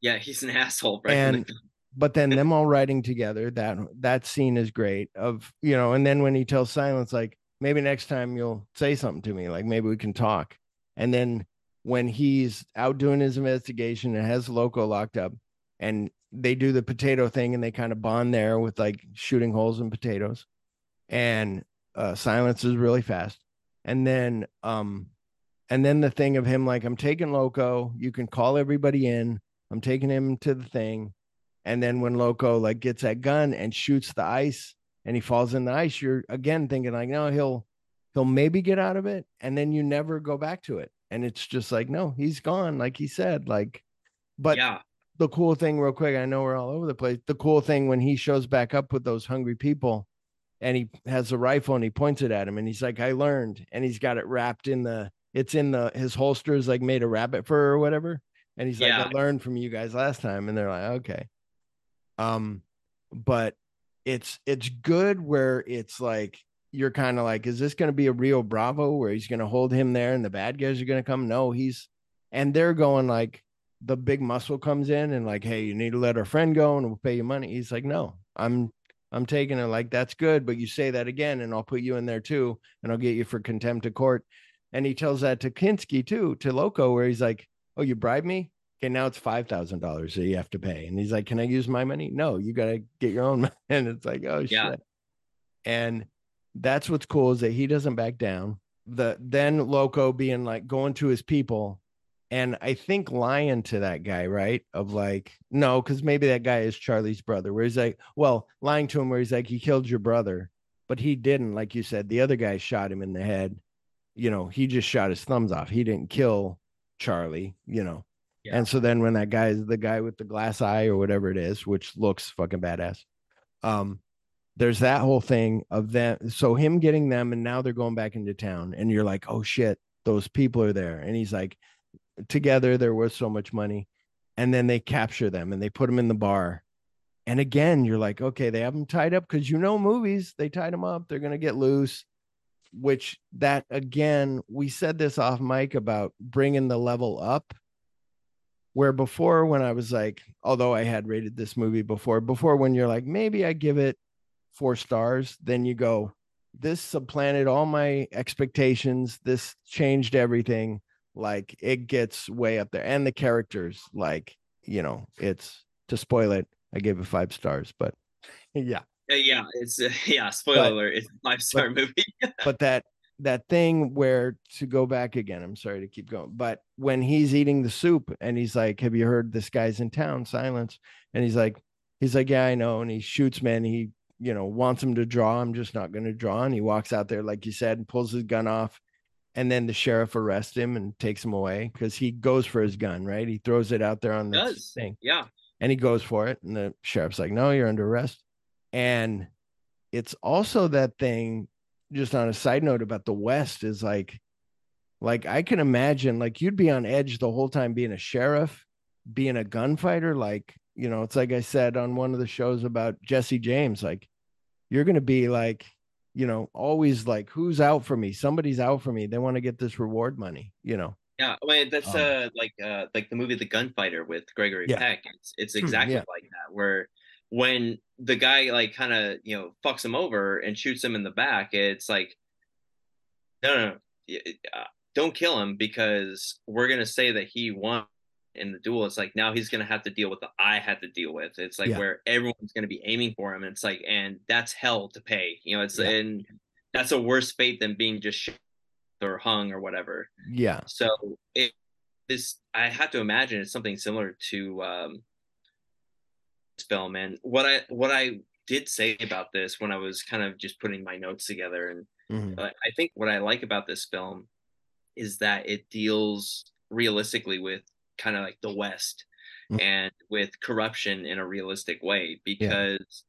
Yeah, he's an asshole. Right and but then them all riding together, that that scene is great. Of you know, and then when he tells Silence, like maybe next time you'll say something to me, like maybe we can talk, and then when he's out doing his investigation and has Loco locked up and they do the potato thing and they kind of bond there with like shooting holes in potatoes and uh silence is really fast. And then um and then the thing of him like i'm taking loco. You can call everybody in. I'm taking him to the thing. And then when loco like gets that gun and shoots the ice and he falls in the ice you're again thinking like no he'll he'll maybe get out of it. And then you never go back to it and it's just like no he's gone like he said like but yeah. the cool thing real quick i know we're all over the place the cool thing when he shows back up with those hungry people and he has a rifle and he points it at him and he's like i learned and he's got it wrapped in the it's in the his holster is like made of rabbit fur or whatever and he's like i learned from you guys last time and they're like okay. Um but it's it's good where it's like you're kind of like, is this going to be a Rio Bravo where he's going to hold him there and the bad guys are going to come? No, he's, and they're going like, the big muscle comes in and like, hey, you need to let our friend go and we'll pay you money. He's like, no, I'm, I'm taking it like that's good, but you say that again and I'll put you in there too, and I'll get you for contempt of court. And he tells that to Kinski too, to Loco, where he's like, oh, you bribe me? Okay, now it's five thousand dollars that you have to pay. And he's like, Can I use my money? No, you gotta get your own money. And it's like, oh yeah. shit. And that's what's cool is that he doesn't back down. The then Loco being like going to his people and I think lying to that guy, right? Of like, no, because maybe that guy is Charlie's brother, where he's like, well, lying to him where he's like, he killed your brother, but he didn't, like you said, the other guy shot him in the head. You know, he just shot his thumbs off. He didn't kill Charlie, you know. Yeah. And so then when that guy is the guy with the glass eye or whatever it is, which looks fucking badass, um, there's that whole thing of them. So him getting them, and now they're going back into town, and you're like, oh shit, those people are there. And he's like, together they're worth so much money. And then they capture them and they put them in the bar. And again, you're like, okay, they have them tied up because you know movies, they tied them up, they're gonna get loose. Which that again, we said this off mic about bringing the level up where before when i was like although i had rated this movie before before when you're like maybe i give it four stars, then you go, this supplanted all my expectations. This changed everything. Like it gets way up there. And the characters, like, you know, it's to spoil it, I gave it five stars, but yeah. Yeah, it's uh, yeah, spoiler but, alert, it's five star movie. but that that thing where to go back again, I'm sorry to keep going, but when he's eating the soup and he's like, Have you heard this guy's in town? Silence. And he's like, he's like, Yeah, I know. And he shoots men. He you know, wants him to draw. I'm just not going to draw. And he walks out there, like you said, and pulls his gun off. And then the sheriff arrests him and takes him away because he goes for his gun, right? He throws it out there on the thing. Yeah. And he goes for it. And the sheriff's like, no, you're under arrest. And it's also that thing, just on a side note about the West, is like, like I can imagine, like you'd be on edge the whole time being a sheriff, being a gunfighter. Like, you know, it's like I said on one of the shows about Jesse James, like you're going to be like, you know, always like, who's out for me? Somebody's out for me. They want to get this reward money, you know. Yeah, I mean that's um, uh like uh like the movie The Gunfighter with Gregory yeah. Peck. It's it's hmm, exactly yeah. like that where when the guy like kind of you know fucks him over and shoots him in the back, it's like no no, no uh, don't kill him because we're gonna say that he won in the duel it's like now he's going to have to deal with the i had to deal with it's like yeah. where everyone's going to be aiming for him and it's like and that's hell to pay you know it's yeah. and that's a worse fate than being just or hung or whatever. Yeah. So it is. I have to imagine it's something similar to um, this film. And what I what I did say about this when I was kind of just putting my notes together, and mm-hmm. I think what I like about this film is that it deals realistically with kind of like the West mm-hmm. and with corruption in a realistic way because yeah.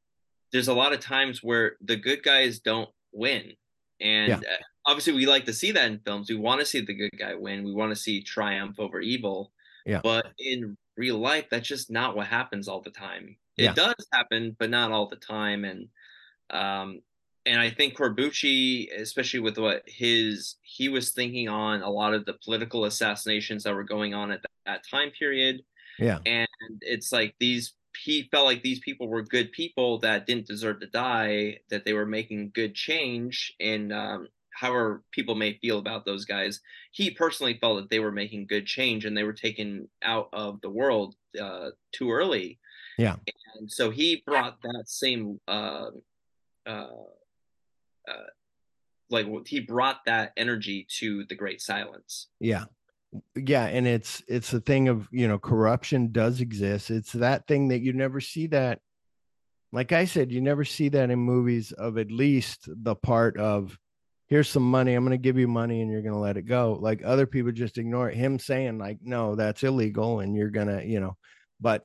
there's a lot of times where the good guys don't win. And yeah. Uh, obviously, we like to see that in films. We want to see the good guy win. We want to see triumph over evil. Yeah. But in real life, that's just not what happens all the time. It yeah. does happen, but not all the time. And um, and I think Corbucci, especially with what his he was thinking on a lot of the political assassinations that were going on at that time period. Yeah. And it's like these he felt like these people were good people that didn't deserve to die, that they were making good change and um, however people may feel about those guys. He personally felt that they were making good change and they were taken out of the world uh, too early. Yeah. And so he brought that same uh, uh, uh, like he brought that energy to the great silence. Yeah. Yeah and it's it's a thing of you know corruption does exist. It's that thing that you never see that like i said you never see that in movies of at least the part of here's some money i'm going to give you money and you're going to let it go. Like other people just ignore it. Him saying like no that's illegal and you're going to you know but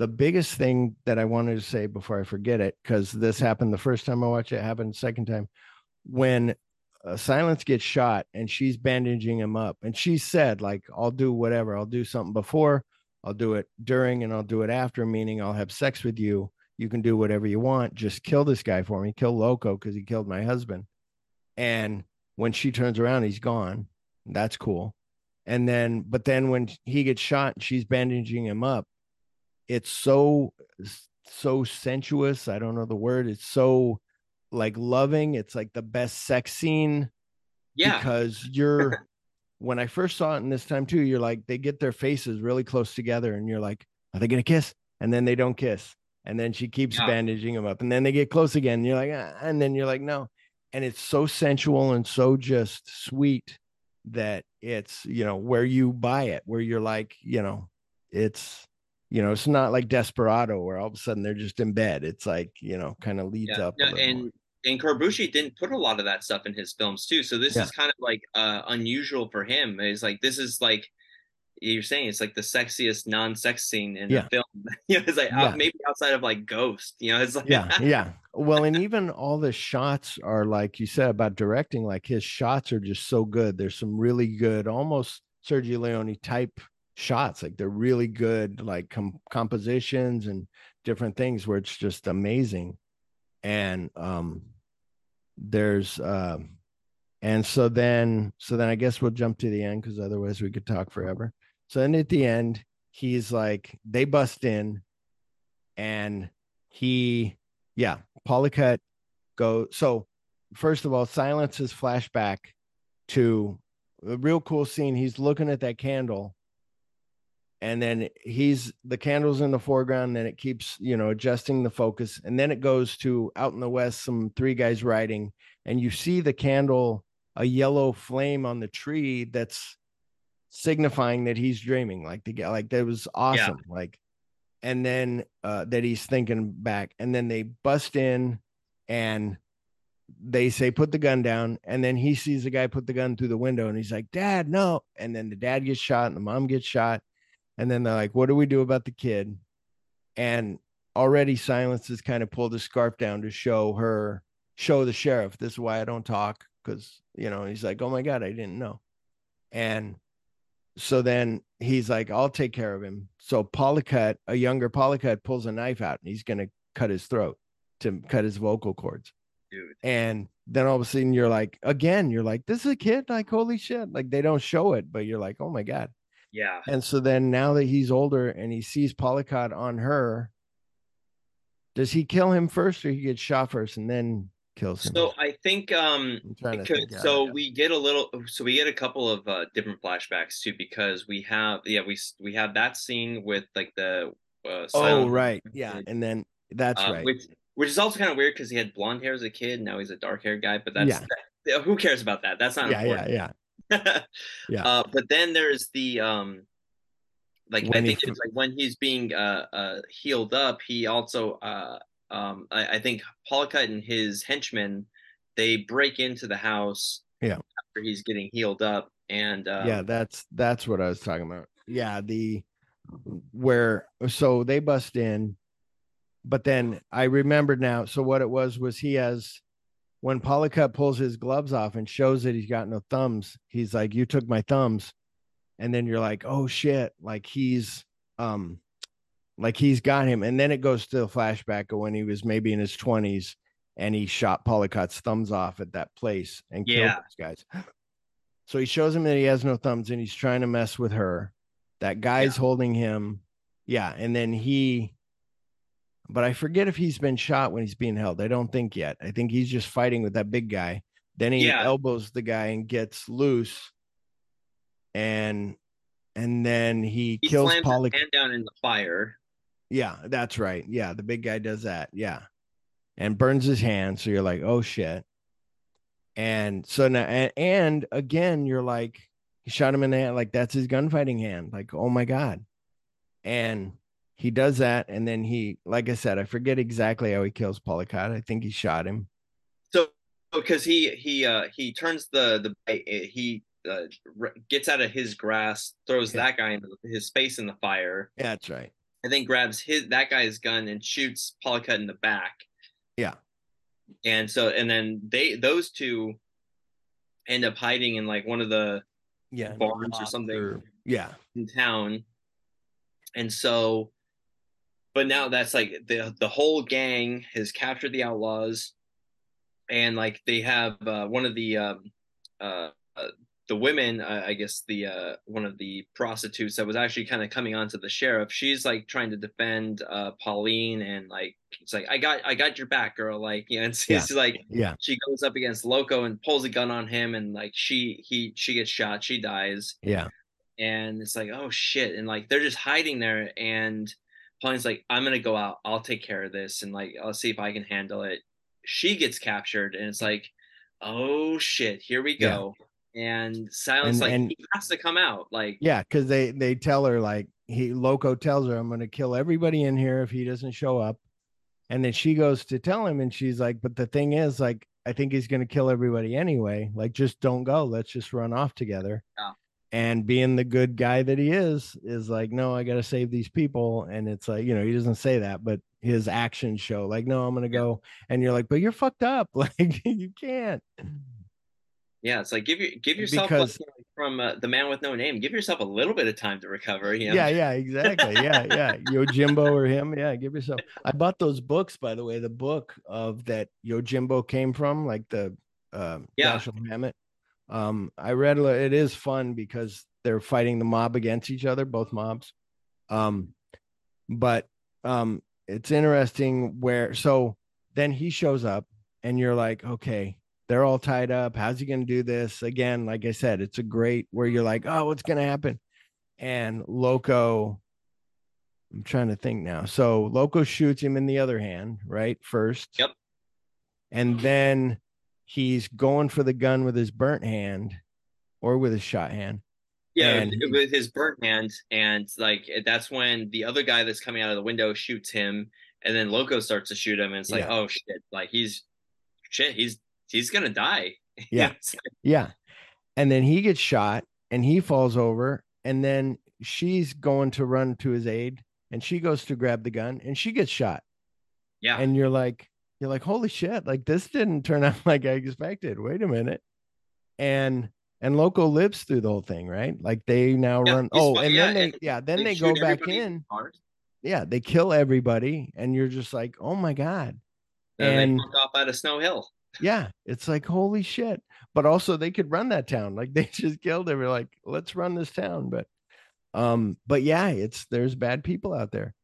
the biggest thing that I wanted to say before I forget it, because this happened the first time I watched it, happened the second time, when uh, Silence gets shot and she's bandaging him up, and she said, like, I'll do whatever, I'll do something before, I'll do it during, and I'll do it after, meaning I'll have sex with you. You can do whatever you want. Just kill this guy for me. Kill Loco because he killed my husband. And when she turns around, he's gone. That's cool. And then, but then when he gets shot, she's bandaging him up it's so so sensuous i don't know the word it's so like loving it's like the best sex scene yeah. because you're when i first saw it in this time too you're like they get their faces really close together and you're like are they gonna kiss? And then they don't kiss and then she keeps yeah. bandaging them up and then they get close again and you're like ah, and then you're like no. And it's so sensual and so just sweet that it's you know where you buy it where you're like you know it's you know, it's not like Desperado where all of a sudden they're just in bed. It's like, you know, kind of leads yeah, up. and more. and Corbucci didn't put a lot of that stuff in his films too. So this yeah. is kind of like uh unusual for him. It's like this is like you're saying it's like the sexiest non-sex scene in yeah. the film. you know, it's like yeah. out, maybe outside of like Ghost. You know, it's like yeah, yeah. Well, and even all the shots are like you said about directing. Like his shots are just so good. There's some really good, almost Sergio Leone type shots like they're really good like com- compositions and different things where it's just amazing. And um there's uh and so then so then i guess we'll jump to the end because otherwise we could talk forever. So then at the end he's like they bust in and he yeah Pollicut go so first of all silences flashback to a real cool scene. He's looking at that candle and then he's the candles in the foreground then it keeps you know adjusting the focus and then it goes to out in the west some three guys riding and you see the candle a yellow flame on the tree that's signifying that he's dreaming like the guy like that was awesome yeah. like and then uh that he's thinking back and then they bust in and they say put the gun down and then he sees the guy put the gun through the window and he's like dad no and then the dad gets shot and the mom gets shot and then they're like, what do we do about the kid? And already Silence has kind of pulled his scarf down to show her, show the sheriff, this is why I don't talk. Cause, you know, he's like, oh my God, I didn't know. And so then he's like, I'll take care of him. So Pollicut, a younger Pollicut, pulls a knife out and he's going to cut his throat to cut his vocal cords. Dude. And then all of a sudden you're like, again, you're like, this is a kid. Like, holy shit. Like they don't show it, but you're like, oh my God. Yeah. And so then now that he's older and he sees Pollicut on her, does he kill him first or he gets shot first and then kills him? So I think um could, so we get a little so we get a couple of uh, different flashbacks too because we have yeah we we have that scene with like the uh, oh right yeah and then that's uh, right which which is also kind of weird because he had blonde hair as a kid. Now he's a dark haired guy, but that's yeah. that, who cares about that? That's not yeah, important. Yeah, yeah, yeah. Uh, but then there's the um, like when I think it's like when he's being uh, uh healed up, he also uh um I, I think Pollicut and his henchmen they break into the house yeah after he's getting healed up and um, yeah that's that's what I was talking about. Yeah, the where so they bust in but then I remembered now. So what it was was he has when Pollicut pulls his gloves off and shows that he's got no thumbs, he's like, You took my thumbs. And then you're like, Oh shit, like he's um like he's got him. And then it goes to the flashback of when he was maybe in his 20s and he shot Pollicut's thumbs off at that place and yeah. killed those guys. So he shows him that he has no thumbs and he's trying to mess with her. That guy's yeah. holding him. Yeah. And then he but I forget if he's been shot when he's being held. I don't think yet. I think he's just fighting with that big guy. Then he yeah. elbows the guy and gets loose, and and then he, he kills Polly hand down in the fire. Yeah, that's right. Yeah, the big guy does that. Yeah, and burns his hand. So you're like, oh shit. And so now, and, and again, you're like, he shot him in the hand. Like that's his gunfighting hand. Like, oh my god. And he does that, and then he, like I said, I forget exactly how he kills Pollicut. I think he shot him. So, because he he uh he turns the the he uh, gets out of his grass, throws yeah. that guy into his face in the fire. Yeah, that's right. And then grabs his that guy's gun and shoots Pollicut in the back. Yeah. And so, and then they those two end up hiding in like one of the yeah barns or something. Or, yeah, in town. And so but now that's like the the whole gang has captured the outlaws and like they have uh, one of the um, uh, uh, the women uh, i guess the uh, one of the prostitutes that was actually kind of coming on to the sheriff she's like trying to defend uh, pauline and like it's like i got i got your back girl like you know and she's yeah. like yeah. she goes up against loco and pulls a gun on him and like she he she gets shot she dies. Yeah. And it's like oh shit and like they're just hiding there and Pauline's like, I'm gonna go out. I'll take care of this, and like, I'll see if I can handle it. She gets captured, and it's like, oh shit, here we go. Yeah. And Silence, and, like, and, he has to come out. Like, yeah, because they they tell her like he Loco tells her, I'm gonna kill everybody in here if he doesn't show up. And then she goes to tell him, and she's like, but the thing is, like, I think he's gonna kill everybody anyway. Like, just don't go. Let's just run off together. Yeah and being the good guy that he is is like no i gotta save these people. And it's like you know he doesn't say that but his actions show like no i'm gonna go and you're like but you're fucked up. Like you can't. Yeah it's like give you give yourself because, from uh, the man with no name give yourself a little bit of time to recover you know? yeah yeah exactly. Yeah yeah. Yojimbo or him yeah give yourself i bought those books by the way the book of that yojimbo came from like the uh yeah. Hammett um, I read it is fun because they're fighting the mob against each other, both mobs. Um, but um, it's interesting where so then he shows up and you're like, okay, they're all tied up. How's he going to do this? Again, like I said, it's a great where you're like, oh, what's going to happen? And Loco, I'm trying to think now. So Loco shoots him in the other hand, right? First. Yep. And then he's going for the gun with his burnt hand or with his shot hand. Yeah, with his burnt hand, and like that's when the other guy that's coming out of the window shoots him, and then Loco starts to shoot him, and it's like, yeah. oh shit, like he's shit, he's he's gonna die. Yeah, yeah, and then he gets shot, and he falls over, and then she's going to run to his aid, and she goes to grab the gun, and she gets shot. Yeah, and you're like, you're like, holy shit, like this didn't turn out like I expected. Wait a minute. And and Loco lives through the whole thing, right? Like they now yeah, run. Oh, and yeah, then they, yeah, then they, they go back in. Hard. Yeah, they kill everybody, and you're just like, oh my god. And, and they off out of Snow Hill. yeah, it's like holy shit. But also, they could run that town. Like they just killed. They were like, let's run this town. But, um, but yeah, it's there's bad people out there,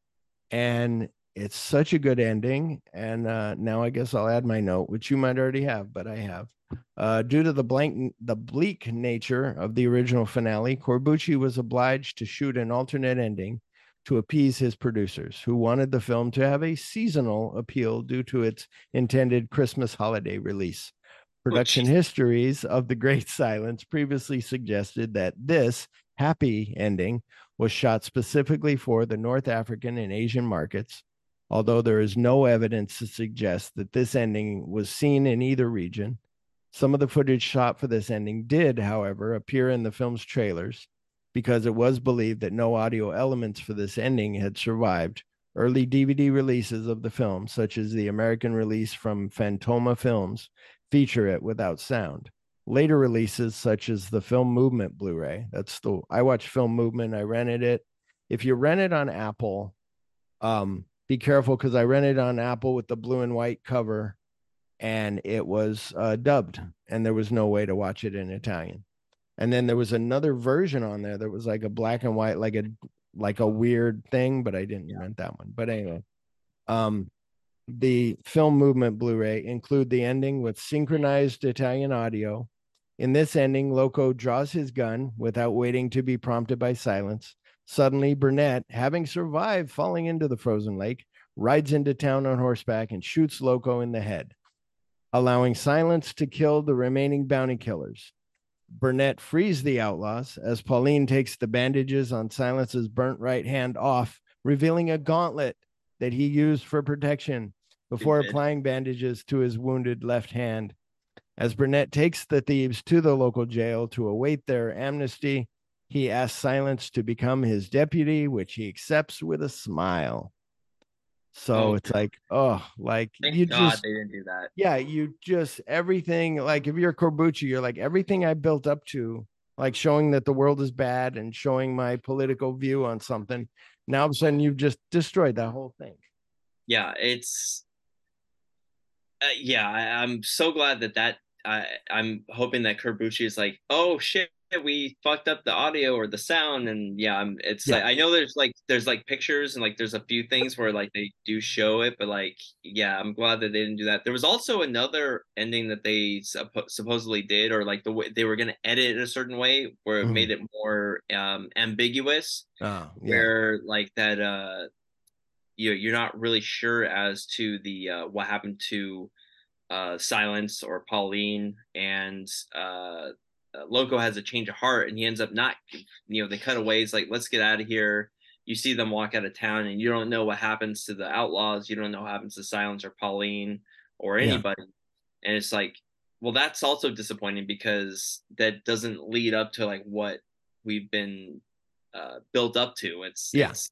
and it's such a good ending. And uh, now I guess I'll add my note, which you might already have, but I have. Uh, due to the blank, the bleak nature of the original finale, Corbucci was obliged to shoot an alternate ending to appease his producers, who wanted the film to have a seasonal appeal due to its intended Christmas holiday release. Production histories of The Great Silence previously suggested that this happy ending was shot specifically for the North African and Asian markets, although there is no evidence to suggest that this ending was seen in either region. Some of the footage shot for this ending did, however, appear in the film's trailers because it was believed that no audio elements for this ending had survived. Early DVD releases of the film, such as the American release from Fantoma Films, feature it without sound. Later releases, such as the Film Movement Blu ray, that's the, I watched Film Movement, I rented it. If you rent it on Apple, um, be careful because I rented on Apple with the blue and white cover and it was uh, dubbed and there was no way to watch it in Italian. And then there was another version on there that was like a black and white, like a like a weird thing, but I didn't yeah. rent that one. But anyway, um, the film movement Blu-ray include the ending with synchronized Italian audio. In this ending, Loco draws his gun without waiting to be prompted by silence. Suddenly, Burnett, having survived falling into the frozen lake, rides into town on horseback and shoots Loco in the head, allowing silence to kill the remaining bounty killers. Burnett frees the outlaws as Pauline takes the bandages on Silence's burnt right hand off, revealing a gauntlet that he used for protection before applying bandages to his wounded left hand. As Burnett takes the thieves to the local jail to await their amnesty, he asks Silence to become his deputy, which he accepts with a smile. So oh, it's like, oh, like Thank you God just they didn't do that. Yeah, you just everything like if you're Corbucci, you're like everything I built up to, like showing that the world is bad and showing my political view on something. Now all of a sudden you've just destroyed that whole thing. Yeah, it's uh, yeah, I, am so glad that that I, I'm hoping that Corbucci is like, oh shit, we fucked up the audio or the sound, and yeah, I'm. It's yeah. like I know there's like there's like pictures and like there's a few things where like they do show it, but like yeah, I'm glad that they didn't do that. There was also another ending that they suppo- supposedly did, or like the way they were gonna edit it a certain way where it mm. made it more um ambiguous, oh, yeah. where like that uh you you're not really sure as to the uh, what happened to uh, Silence or Pauline, and uh, Loco has a change of heart, and he ends up not. You know, they cut away. It's like let's get out of here. You see them walk out of town, and you don't know what happens to the outlaws. You don't know what happens to Silence or Pauline or anybody. Yeah. And it's like, well, that's also disappointing because that doesn't lead up to like what we've been uh, built up to. It's yeah. It's,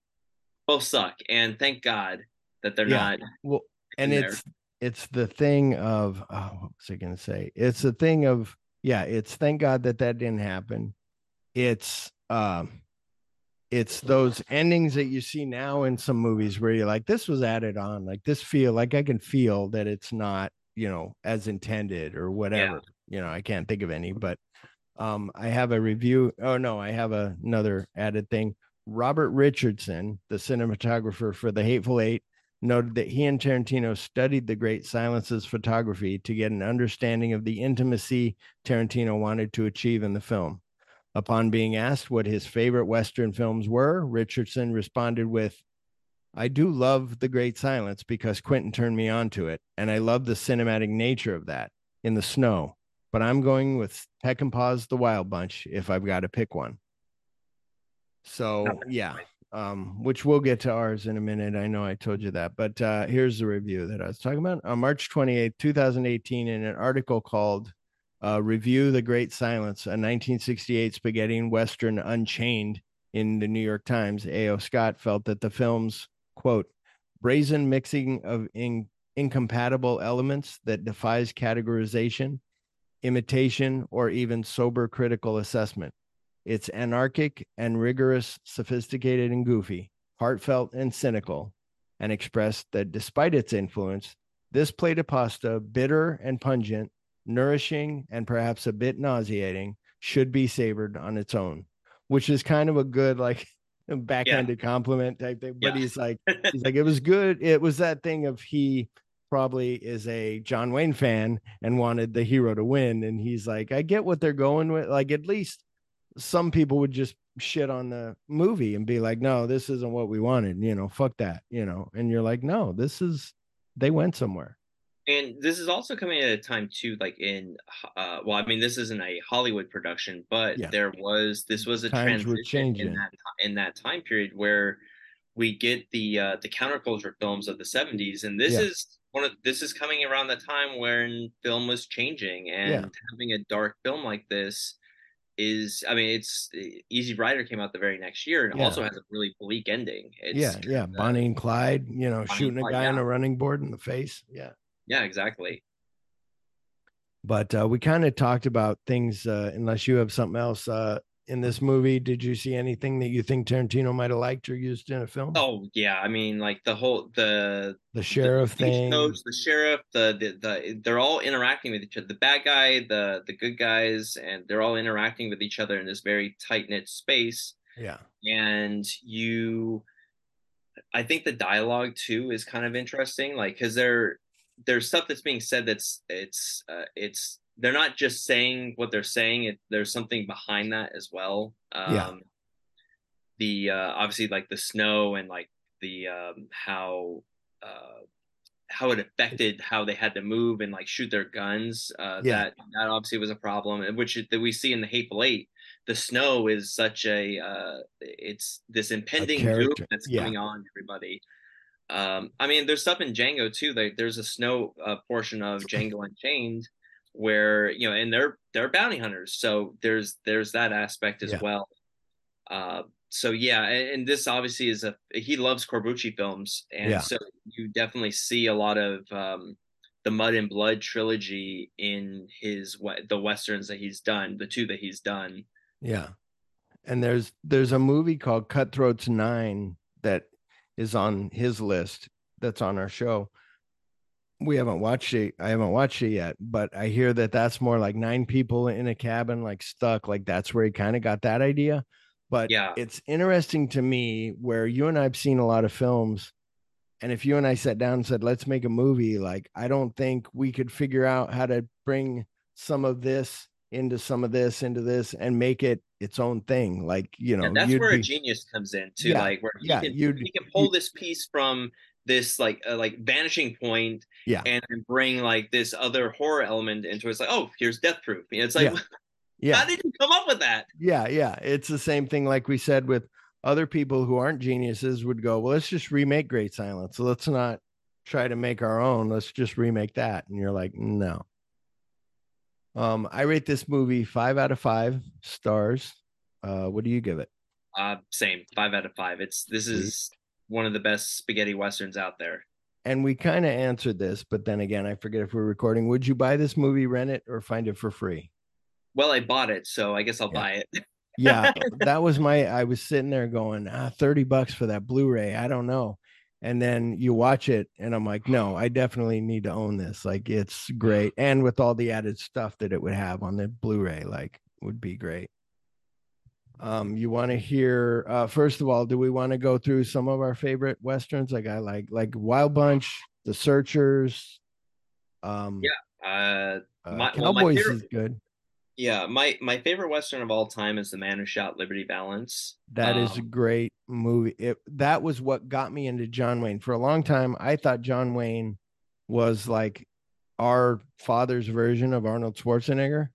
both suck, and thank God that they're yeah. not. Well, and it's it's the thing of oh, what was I going to say? It's the thing of yeah. It's thank God that that didn't happen. It's um, it's those endings that you see now in some movies where you're like, this was added on, like this feel like I can feel that it's not you know as intended or whatever. Yeah. You know, I can't think of any, but um, I have a review. Oh no, I have a, another added thing Robert Richardson, the cinematographer for The Hateful Eight, noted that he and Tarantino studied the great silences photography to get an understanding of the intimacy Tarantino wanted to achieve in the film. Upon being asked what his favorite Western films were, Richardson responded with, I do love The Great Silence because Quentin turned me on to it, and I love the cinematic nature of that in the snow. But I'm going with Peckinpah's The Wild Bunch if I've got to pick one. So oh, yeah, um, which we'll get to ours in a minute. I know I told you that, but uh, here's the review that I was talking about on March 28, 2018, in an article called uh, "Review the Great Silence: A 1968 Spaghetti Western Unchained" in the New York Times. A.O. Scott felt that the film's quote brazen mixing of in- incompatible elements that defies categorization, imitation, or even sober critical assessment it's anarchic and rigorous, sophisticated and goofy, heartfelt and cynical, and expressed that despite its influence, this plate of pasta, bitter and pungent, nourishing and perhaps a bit nauseating, should be savored on its own, which is kind of a good, like, backhanded yeah. compliment type thing. But yeah. he's like, he's like, it was good. It was that thing of he probably is a John Wayne fan and wanted the hero to win. And he's like, I get what they're going with. Like, at least some people would just shit on the movie and be like, no, this isn't what we wanted, you know, fuck that, you know. And you're like, no, this is they went somewhere. And this is also coming at a time too, like in uh well, I mean, this isn't a Hollywood production, but yeah. there was this was a Times transition in that in that time period where we get the uh the counterculture films of the 70s and this yeah. is one of this is coming around the time when film was changing and yeah. having a dark film like this is I mean it's Easy Rider came out the very next year and yeah. also has a really bleak ending. It's, yeah, yeah, Bonnie and Clyde, you know, Bonnie shooting a guy yeah. on a running board in the face. Yeah. Yeah, exactly. But uh, we kind of talked about things uh, unless you have something else uh, in this movie did you see anything that you think tarantino might have liked or used in a film? Oh yeah i mean like the whole the the sheriff the thing. coach, the sheriff the, the the they're all interacting with each other the bad guy the the good guys and they're all interacting with each other in this very tight knit space. Yeah. And you i think the dialogue too is kind of interesting like because there there's stuff that's being said that's it's uh, it's they're not just saying what they're saying it there's something behind that as well um yeah. the uh obviously like the snow and like the um how uh how it affected how they had to move and like shoot their guns uh yeah. that that obviously was a problem which that we see in the hateful eight the snow is such a uh it's this impending group that's yeah. coming on everybody um i mean there's stuff in django too like there's a snow uh, portion of django unchained where you know and they're they're bounty hunters. So there's there's that aspect as yeah. well. Uh so yeah and, and, this obviously is a he loves corbucci films. And yeah. so you definitely see a lot of um the mud and blood trilogy in his the westerns that he's done the two that he's done. Yeah. And there's there's a movie called cutthroats nine that is on his list that's on our show we haven't watched it. I haven't watched it yet, but I hear that that's more like nine people in a cabin, like stuck. Like that's where he kind of got that idea. But yeah, it's interesting to me where you and I've seen a lot of films. And if you and I sat down and said, let's make a movie, like I don't think we could figure out how to bring some of this into some of this into this and make it its own thing. Like, you know, yeah, that's where be, a genius comes in too. Yeah, like where he, yeah, can, he can pull this piece from this like uh, like vanishing point yeah. and bring like this other horror element into it. it's like oh here's death proof. You know, it's like yeah. yeah. how did you come up with that? Yeah yeah. It's the same thing like we said with other people who aren't geniuses would go well let's just remake great silence. So let's not try to make our own. Let's just remake that. And you're like no. Um i rate this movie five out of five stars. Uh what do you give it? Uh same. Five out of five. It's this is one of the best spaghetti westerns out there. And we kind of answered this, but then again, I forget if we're recording. Would you buy this movie, rent it, or find it for free? Well, I bought it, so I guess I'll yeah. buy it. yeah, that was my. I was sitting there going, ah, thirty bucks for that Blu-ray. I don't know. And then you watch it, and I'm like, no, I definitely need to own this. Like, it's great, and with all the added stuff that it would have on the Blu-ray, like, would be great. Um, you want to hear uh, first of all, do we want to go through some of our favorite westerns? Like I like like Wild Bunch, The Searchers. Um, yeah, uh, my, uh, Cowboys well, my favorite, is good. Yeah, my my favorite western of all time is The Man Who Shot Liberty Valance. That um, is a um, great movie. It that was what got me into John Wayne. For a long time, I thought John Wayne was like our father's version of Arnold Schwarzenegger.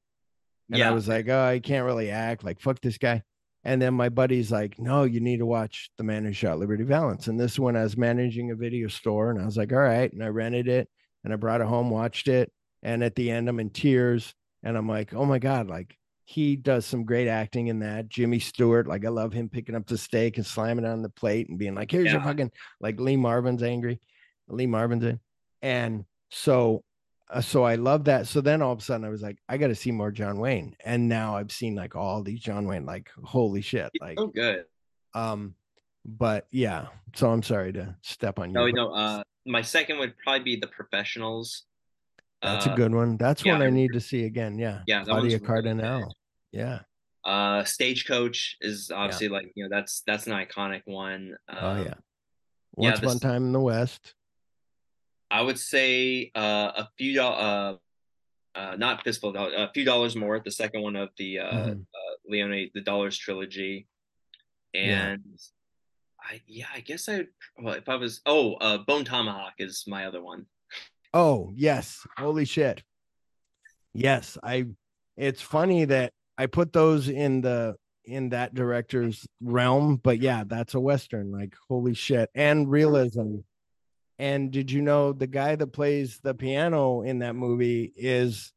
And yeah. I was like, oh, I can't really act. Like, fuck this guy. And then my buddy's like, no, you need to watch The Man Who Shot Liberty Valance. And this one I was managing a video store and I was like, all right. And I rented it and I brought it home, watched it. And at the end, I'm in tears. And I'm like, oh my God, like he does some great acting in that. Jimmy Stewart, like I love him picking up the steak and slamming it on the plate and being like, here's yeah. your fucking like Lee Marvin's angry. Lee Marvin's in. And so so I love that. So then all of a sudden I was like, I got to see more John Wayne, and now I've seen like all these John Wayne. Like, holy shit! Like, so good. Um, but yeah. So I'm sorry to step on you. No, no. Uh, my second would probably be The Professionals. That's uh, a good one. That's yeah, one I need to see again. Yeah. Yeah. Claudia Cardinale. Really yeah. Uh, Stagecoach is obviously yeah. like you know that's that's an iconic one. Um, oh yeah. Once yeah, this, time in the West. I would say uh, a few uh, uh, not fistful a few dollars more. The second one of the uh, mm-hmm. uh, Leone the Dollars trilogy. and yeah. I yeah, I guess I well, if I was oh, uh, Bone Tomahawk is my other one. Oh yes, holy shit! Yes, I. It's funny that I put those in the in that director's realm, but yeah, that's a western. Like holy shit, and realism. And did you know the guy that plays the piano in that movie is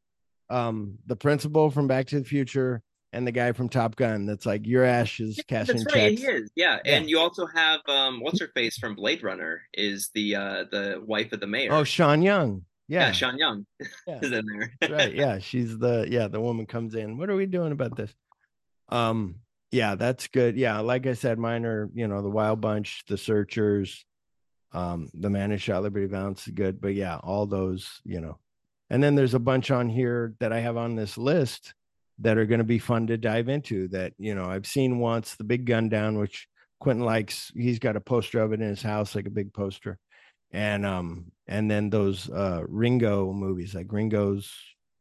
um the principal from Back to the Future and the guy from Top Gun that's like your ash is yeah, cashing that's right, checks. He is. Yeah. yeah. And you also have um what's her face from Blade Runner is the uh the wife of the mayor. Oh, Sean Young. Yeah, yeah Sean Young yeah. is in there. right. Yeah. She's the yeah, the woman comes in. What are we doing about this? Um, yeah, that's good. Yeah, like I said, mine are, you know, the Wild Bunch, the Searchers, um, the man shot Liberty is good. But yeah, all those, you know. And then there's a bunch on here that I have on this list that are going to be fun to dive into that you know i've seen once the big gun down which quentin likes he's got a poster of it in his house like a big poster and um and then those uh ringo movies like ringo's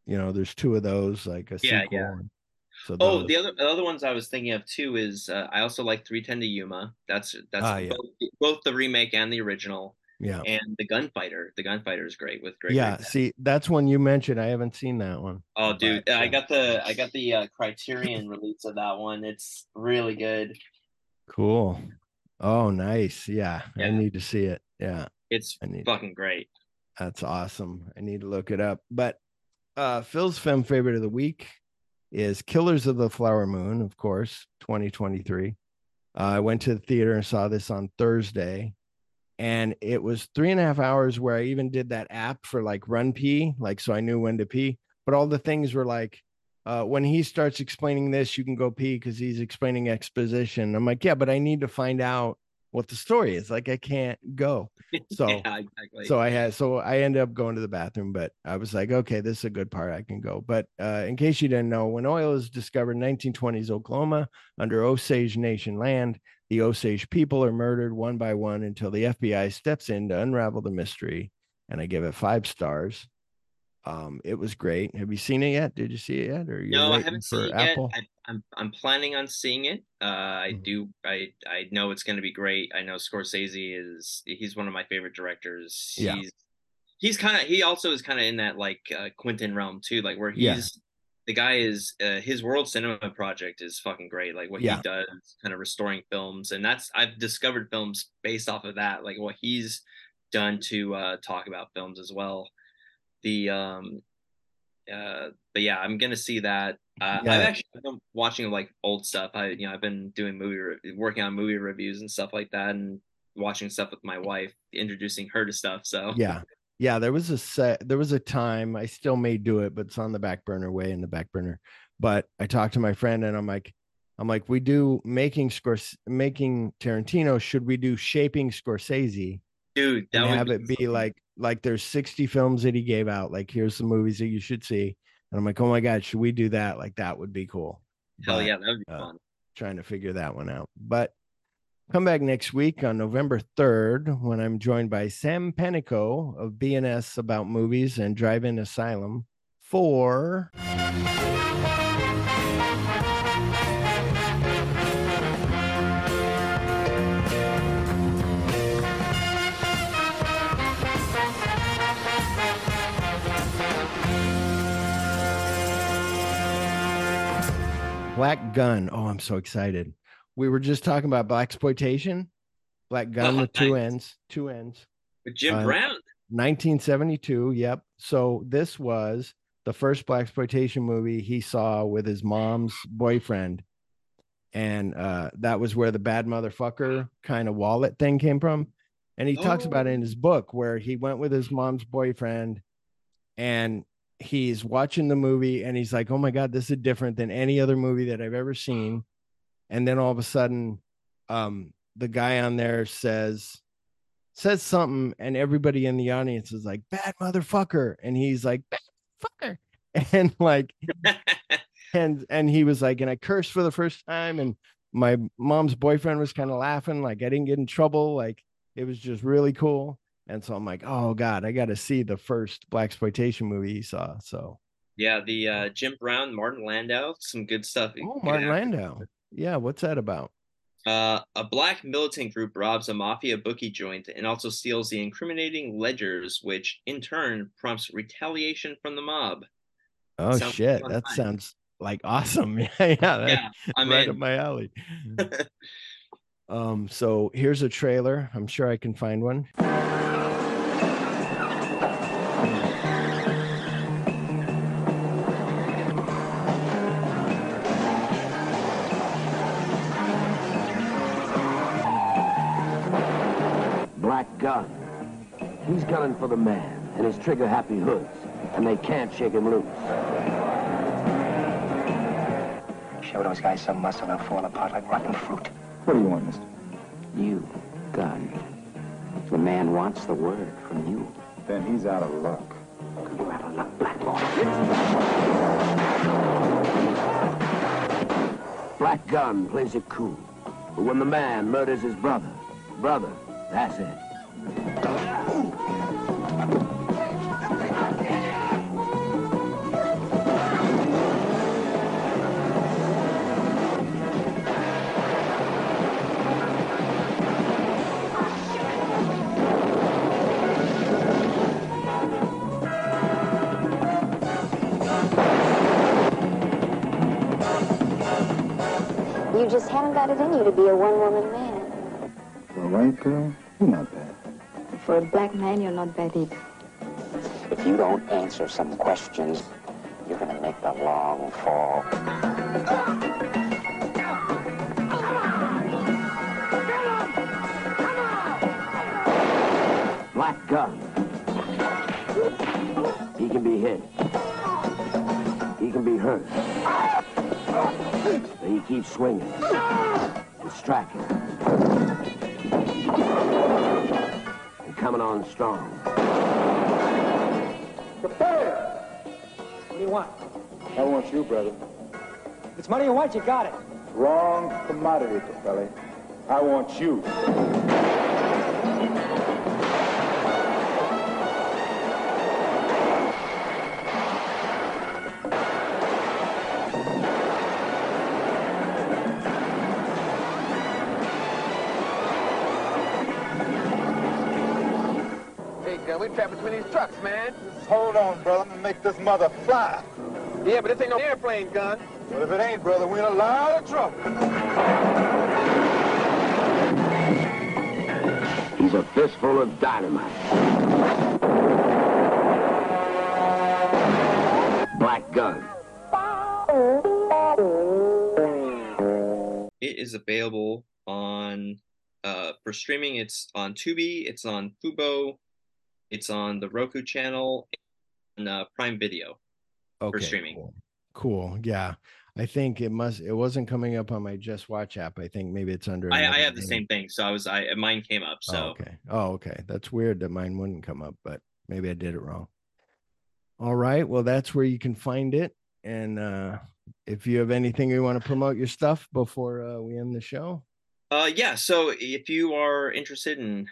you know there's two of those like a yeah, sequel yeah. So oh, the other the other ones I was thinking of too is uh, I also like 310 to Yuma. That's that's ah, yeah. both, both, the remake and the original. Yeah. And the gunfighter, the gunfighter is great with great. Yeah. see, that's one you mentioned. I haven't seen that one. Oh, dude, I got the I got the uh, Criterion release of that one. It's really good. Cool. Oh, nice. Yeah, yeah. I need to see it. Yeah. It's need, fucking great. That's awesome. I need to look it up. But uh Phil's film favorite of the week is Killers of the Flower Moon, of course, 2023. Uh, I went to the theater and saw this on Thursday and it was three and a half hours where I even did that app for like run pee, like so I knew when to pee. But all the things were like, uh, when he starts explaining this, you can go pee because he's explaining exposition. I'm like, yeah, but I need to find out what the story is. Like I can't go. So yeah, exactly. so I had so I ended up going to the bathroom, but I was like, okay, this is a good part. I can go. But uh, in case you didn't know, when oil was discovered in 1920s Oklahoma under Osage Nation land, the Osage people are murdered one by one until the FBI steps in to unravel the mystery. And I give it five stars. Um, it was great. Have you seen it yet? Did you see it yet? Or no, I haven't seen it Apple? yet. I, am I'm, I'm planning on seeing it. Uh, I mm-hmm. do. I I know it's going to be great. I know Scorsese is. He's one of my favorite directors. Yeah. He's he's kind of. He also is kind of in that like uh, Quentin realm too, like where he's. Yeah. The guy is uh, his world cinema project is fucking great. Like what yeah. he does, kind of restoring films, and that's I've discovered films based off of that. Like what he's done to uh, talk about films as well the um uh but yeah i'm gonna see that. Uh, yeah. i've actually been watching like old stuff. I you know i've been doing movie re- working on movie reviews and stuff like that and watching stuff with my wife introducing her to stuff so. Yeah. Yeah there was a set there was a time i still may do it but it's on the back burner way in the back burner. But i talked to my friend and i'm like i'm like we do making Scors- making tarantino should we do shaping scorsese? Dude that would have it be like like there's 60 films that he gave out like here's the movies that you should see. And i'm like oh my god should we do that? Like that would be cool. Hell but, yeah that would be uh, fun. trying to figure that one out. But come back next week on november 3rd when i'm joined by sam Panicko of bns about movies and drive-in asylum for Black Gunn. Oh, I'm so excited. We were just talking about blaxploitation, Black Gunn oh, with two ends, two ends. With Jim uh, Brown. 1972. Yep. So this was the first blaxploitation movie he saw with his mom's boyfriend, and uh, that was where the bad motherfucker kind of wallet thing came from. And he oh. talks about it in his book where he went with his mom's boyfriend, and he's watching the movie and he's like, "Oh my god, this is different than any other movie that I've ever seen." And then all of a sudden, um, the guy on there says says something, and everybody in the audience is like, "Bad motherfucker," and he's like, "Bad fucker," and like, and and he was like, and I cursed for the first time, and my mom's boyfriend was kind of laughing, like I didn't get in trouble, like it was just really cool. And so I'm like, oh God, I got to see the first blaxploitation movie he saw. So yeah, the uh, Jim Brown, Martin Landau, some good stuff. Oh, Martin Landau. Yeah, what's that about? Uh, a black militant group robs a mafia bookie joint and also steals the incriminating ledgers, which in turn prompts retaliation from the mob. Oh sounds shit, that time. sounds like awesome. yeah, yeah, yeah. I'm right in. up my alley. um, so here's a trailer. I'm sure I can find one. He's gunning for the man and his trigger-happy hoods, and they can't shake him loose. Show those guys some muscle, they'll fall apart like rotten fruit. What do you want, mister? You, gun. The man wants the word from you. Then he's out of luck. You out of luck, Black Boy. Black Gunn plays it cool. But when the man murders his brother, brother, that's it. You just haven't got it in you to be a one-woman man. For a white girl, you're not bad. For a black man, you're not bad either. If you don't answer some questions, you're gonna make the long fall. Black Gunn. He can be hit. He can be hurt. But he keeps swinging. Distracting And coming on strong. Prepare! What do you want? I want you, brother. If it's money you want, you got it. Wrong commodity, Capelli. I want you. Hold on, brother. I'm gonna make this mother fly. Yeah, but this ain't no airplane gun. Well, if it ain't, brother, we're in a lot of trouble. He's a fistful of dynamite. Black Gunn. It is available on uh, for streaming. It's on Tubi. It's on Fubo. It's on the Roku channel and uh, Prime Video okay, for streaming. Cool. cool. Yeah. I think it must. It wasn't coming up on my Just Watch app. I think maybe it's under. I, I have the same thing. So I was. I mine came up. So oh, okay. Oh, okay. That's weird that mine wouldn't come up, but maybe I did it wrong. All right. Well, that's where you can find it. And uh if you have anything you want to promote your stuff before uh, we end the show. Uh, yeah. So if you are interested in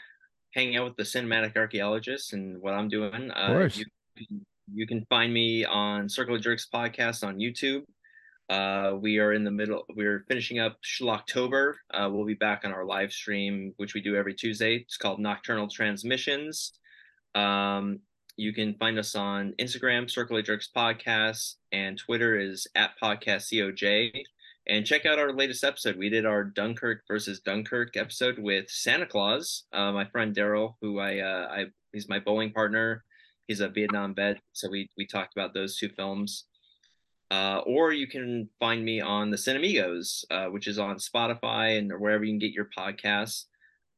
hanging out with the cinematic archaeologists and what I'm doing, uh, you, you can find me on Circle of Jerks podcast on YouTube. Uh, we are in the middle. We're finishing up Schlocktober. Uh, we'll be back on our live stream, which we do every Tuesday. It's called Nocturnal Transmissions. Um, you can find us on Instagram, Circle of Jerks podcast, and Twitter is at podcast coj. And check out our latest episode. We did our Dunkirk versus Dunkirk episode with Santa Claus, uh, my friend Daryl, who I, uh, I he's my bowling partner he's a Vietnam vet. So we we talked about those two films. Uh, or you can find me on the Cinemigos, uh, which is on Spotify and wherever you can get your podcasts.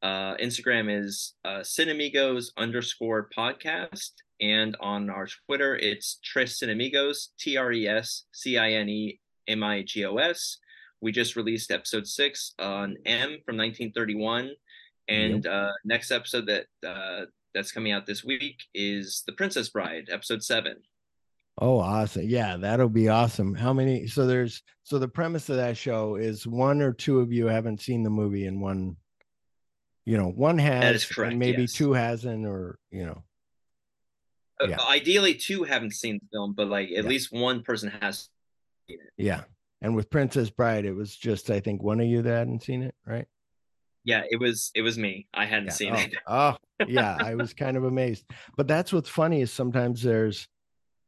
Uh, Instagram is uh, Cinemigos underscore podcast, and on our Twitter it's Tres Cinemigos, T R E S C I N E M I G O S. We just released episode six on M from 1931, and yep. uh, next episode that uh, that's coming out this week is The Princess Bride, episode seven. Oh, awesome. Yeah, that'll be awesome. How many? So there's, so the premise of that show is one or two of you haven't seen the movie and one, you know, one has, that is correct, maybe yes. two hasn't, or, you know. Uh, yeah. ideally, two haven't seen the film, but like at yeah. least one person has Yeah. And with Princess Bride, it was just I think one of you that hadn't seen it, right? Yeah, it was it was me. I hadn't Yeah. seen oh, it. oh, yeah, I was kind of amazed. But that's what's funny is sometimes there's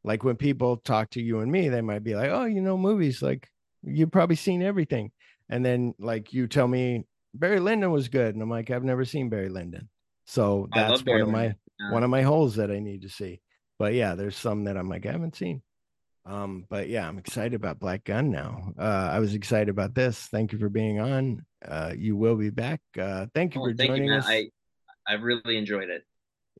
like when people talk to you and me, they might be like, "Oh, you know, movies like you've probably seen everything," and then like you tell me Barry Lyndon was good, and I'm like, I've never seen Barry Lyndon, so that's Barry one of my Lyndon, one of my holes that I need to see. But yeah, there's some that I'm like I haven't seen. Um, but yeah, I'm excited about Black Gunn now. Uh, I was excited about this. Thank you for being on. Uh, you will be back. Uh, thank you Oh, for thank joining you, us. I I really enjoyed it.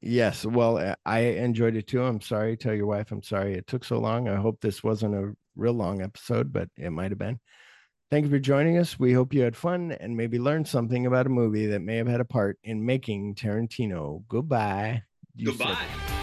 Yes, well, uh, I enjoyed it too. I'm sorry. Tell your wife I'm sorry it took so long. I hope this wasn't a real long episode, but it might have been. Thank you for joining us. We hope you had fun and maybe learned something about a movie that may have had a part in making Tarantino. Goodbye. You Goodbye.